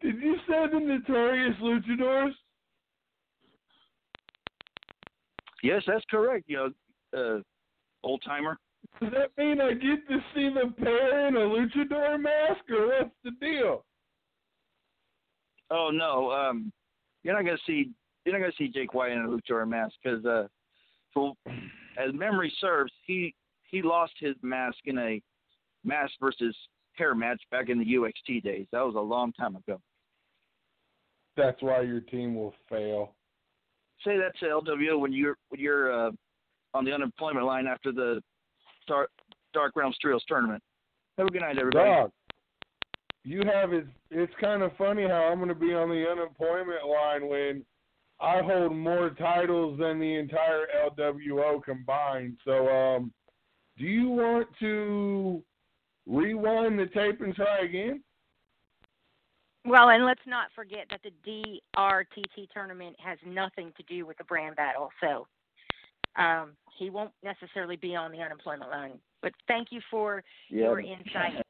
Did you say the Notorious Luchadors? Yes, that's correct. You know, uh, old timer. Does that mean I get to see the pair in a luchador mask, or what's the deal? Oh no, um, you're not gonna see you're not gonna see Jake Wyatt in a luchador mask because, uh, for as memory serves, he he lost his mask in a mask versus hair match back in the UXT days. That was a long time ago. That's why your team will fail. Say that to LWO when you're when you're uh, on the unemployment line after the Dark, Dark Realms Trios tournament. Have a good night, everybody. Dog, you have it. It's kind of funny how I'm going to be on the unemployment line when I hold more titles than the entire LWO combined. So, um, do you want to rewind the tape and try again? Well, and let's not forget that the DRTT tournament has nothing to do with the brand battle. So um, he won't necessarily be on the unemployment line. But thank you for your insight,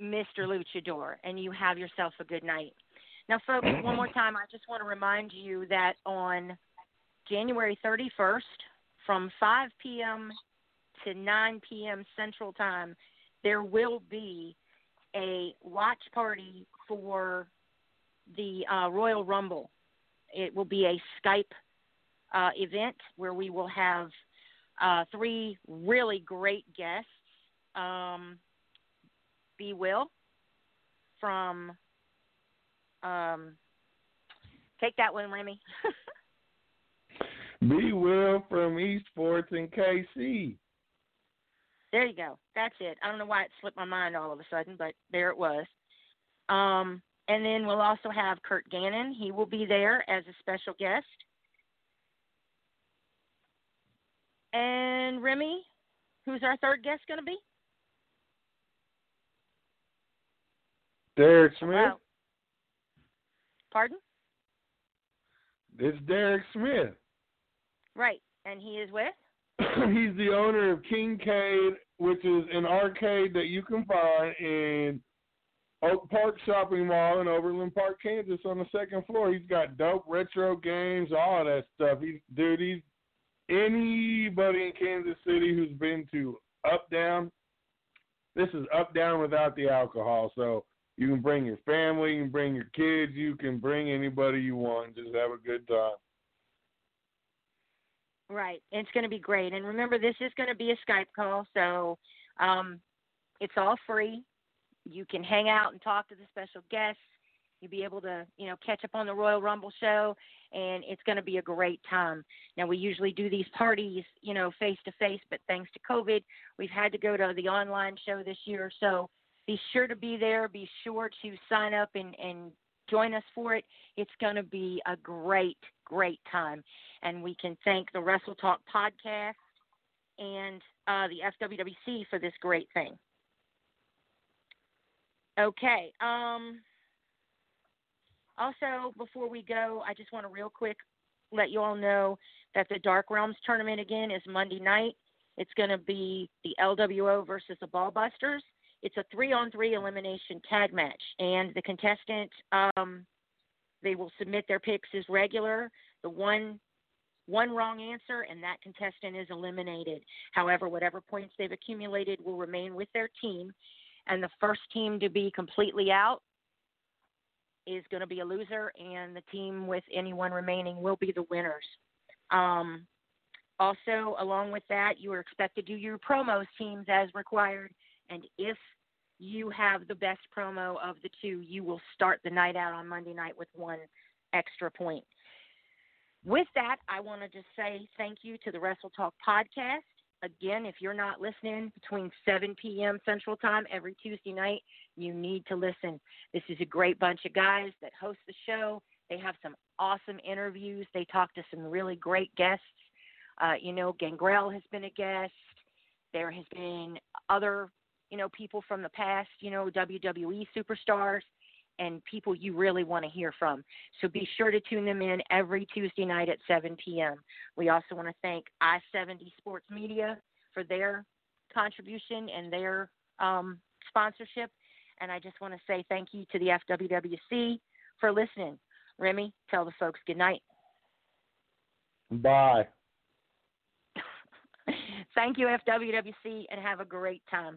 Mr. Luchador, and you have yourself a good night. Now, folks, one more time, I just want to remind you that on January 31st, from 5 p.m. to 9 p.m. Central Time, there will be a watch party for the uh, Royal Rumble. It will be a Skype uh, event where we will have uh, three really great guests. Um, B. Will from um, take that one, Remy. B. Will from Esports and KC. There you go. That's it. I don't know why it slipped my mind all of a sudden, but there it was. Um, and then we'll also have Kurt Gannon. He will be there as a special guest. And Remy, who's our third guest going to be? Derek Smith. Wow. Pardon? It's Derek Smith. Right. And he is with? He's the owner of Kingcade, which is an arcade that you can find in Oak Park Shopping Mall in Overland Park, Kansas, on the second floor. He's got dope retro games, all that stuff. He's dude. He's anybody in Kansas City who's been to Up Down. This is Up Down without the alcohol, so you can bring your family, you can bring your kids, you can bring anybody you want. Just have a good time. Right. It's going to be great. And remember, this is going to be a Skype call, so um, it's all free. You can hang out and talk to the special guests. You'll be able to, you know, catch up on the Royal Rumble show, and it's going to be a great time. Now, we usually do these parties, you know, face to face, but thanks to COVID, we've had to go to the online show this year. So be sure to be there. Be sure to sign up and, and join us for it. It's going to be a great, great time. And we can thank the Wrestle Talk podcast and uh, the FWWC for this great thing. Okay. Um, Also, before we go, I just want to real quick let you all know that the Dark Realms tournament again is Monday night. It's going to be the LWO versus the Ballbusters. It's a three-on-three elimination tag match, and the contestant um, they will submit their picks as regular. The one one wrong answer, and that contestant is eliminated. However, whatever points they've accumulated will remain with their team, and the first team to be completely out is going to be a loser, and the team with anyone remaining will be the winners. Um, also, along with that, you are expected to do your promos teams as required, and if you have the best promo of the two, you will start the night out on Monday night with one extra point. With that, I want to just say thank you to the Wrestle Talk podcast. Again, if you're not listening between 7 p.m. Central Time every Tuesday night, you need to listen. This is a great bunch of guys that host the show. They have some awesome interviews. They talk to some really great guests. Uh, you know, Gangrel has been a guest. There has been other, you know, people from the past, you know, WWE superstars and people you really want to hear from. So be sure to tune them in every Tuesday night at 7 p.m. We also want to thank I 70 Sports Media for their contribution and their um, sponsorship. And I just want to say thank you to the FWWC for listening. Remy, tell the folks good night. Bye. Thank you, FWWC, and have a great time.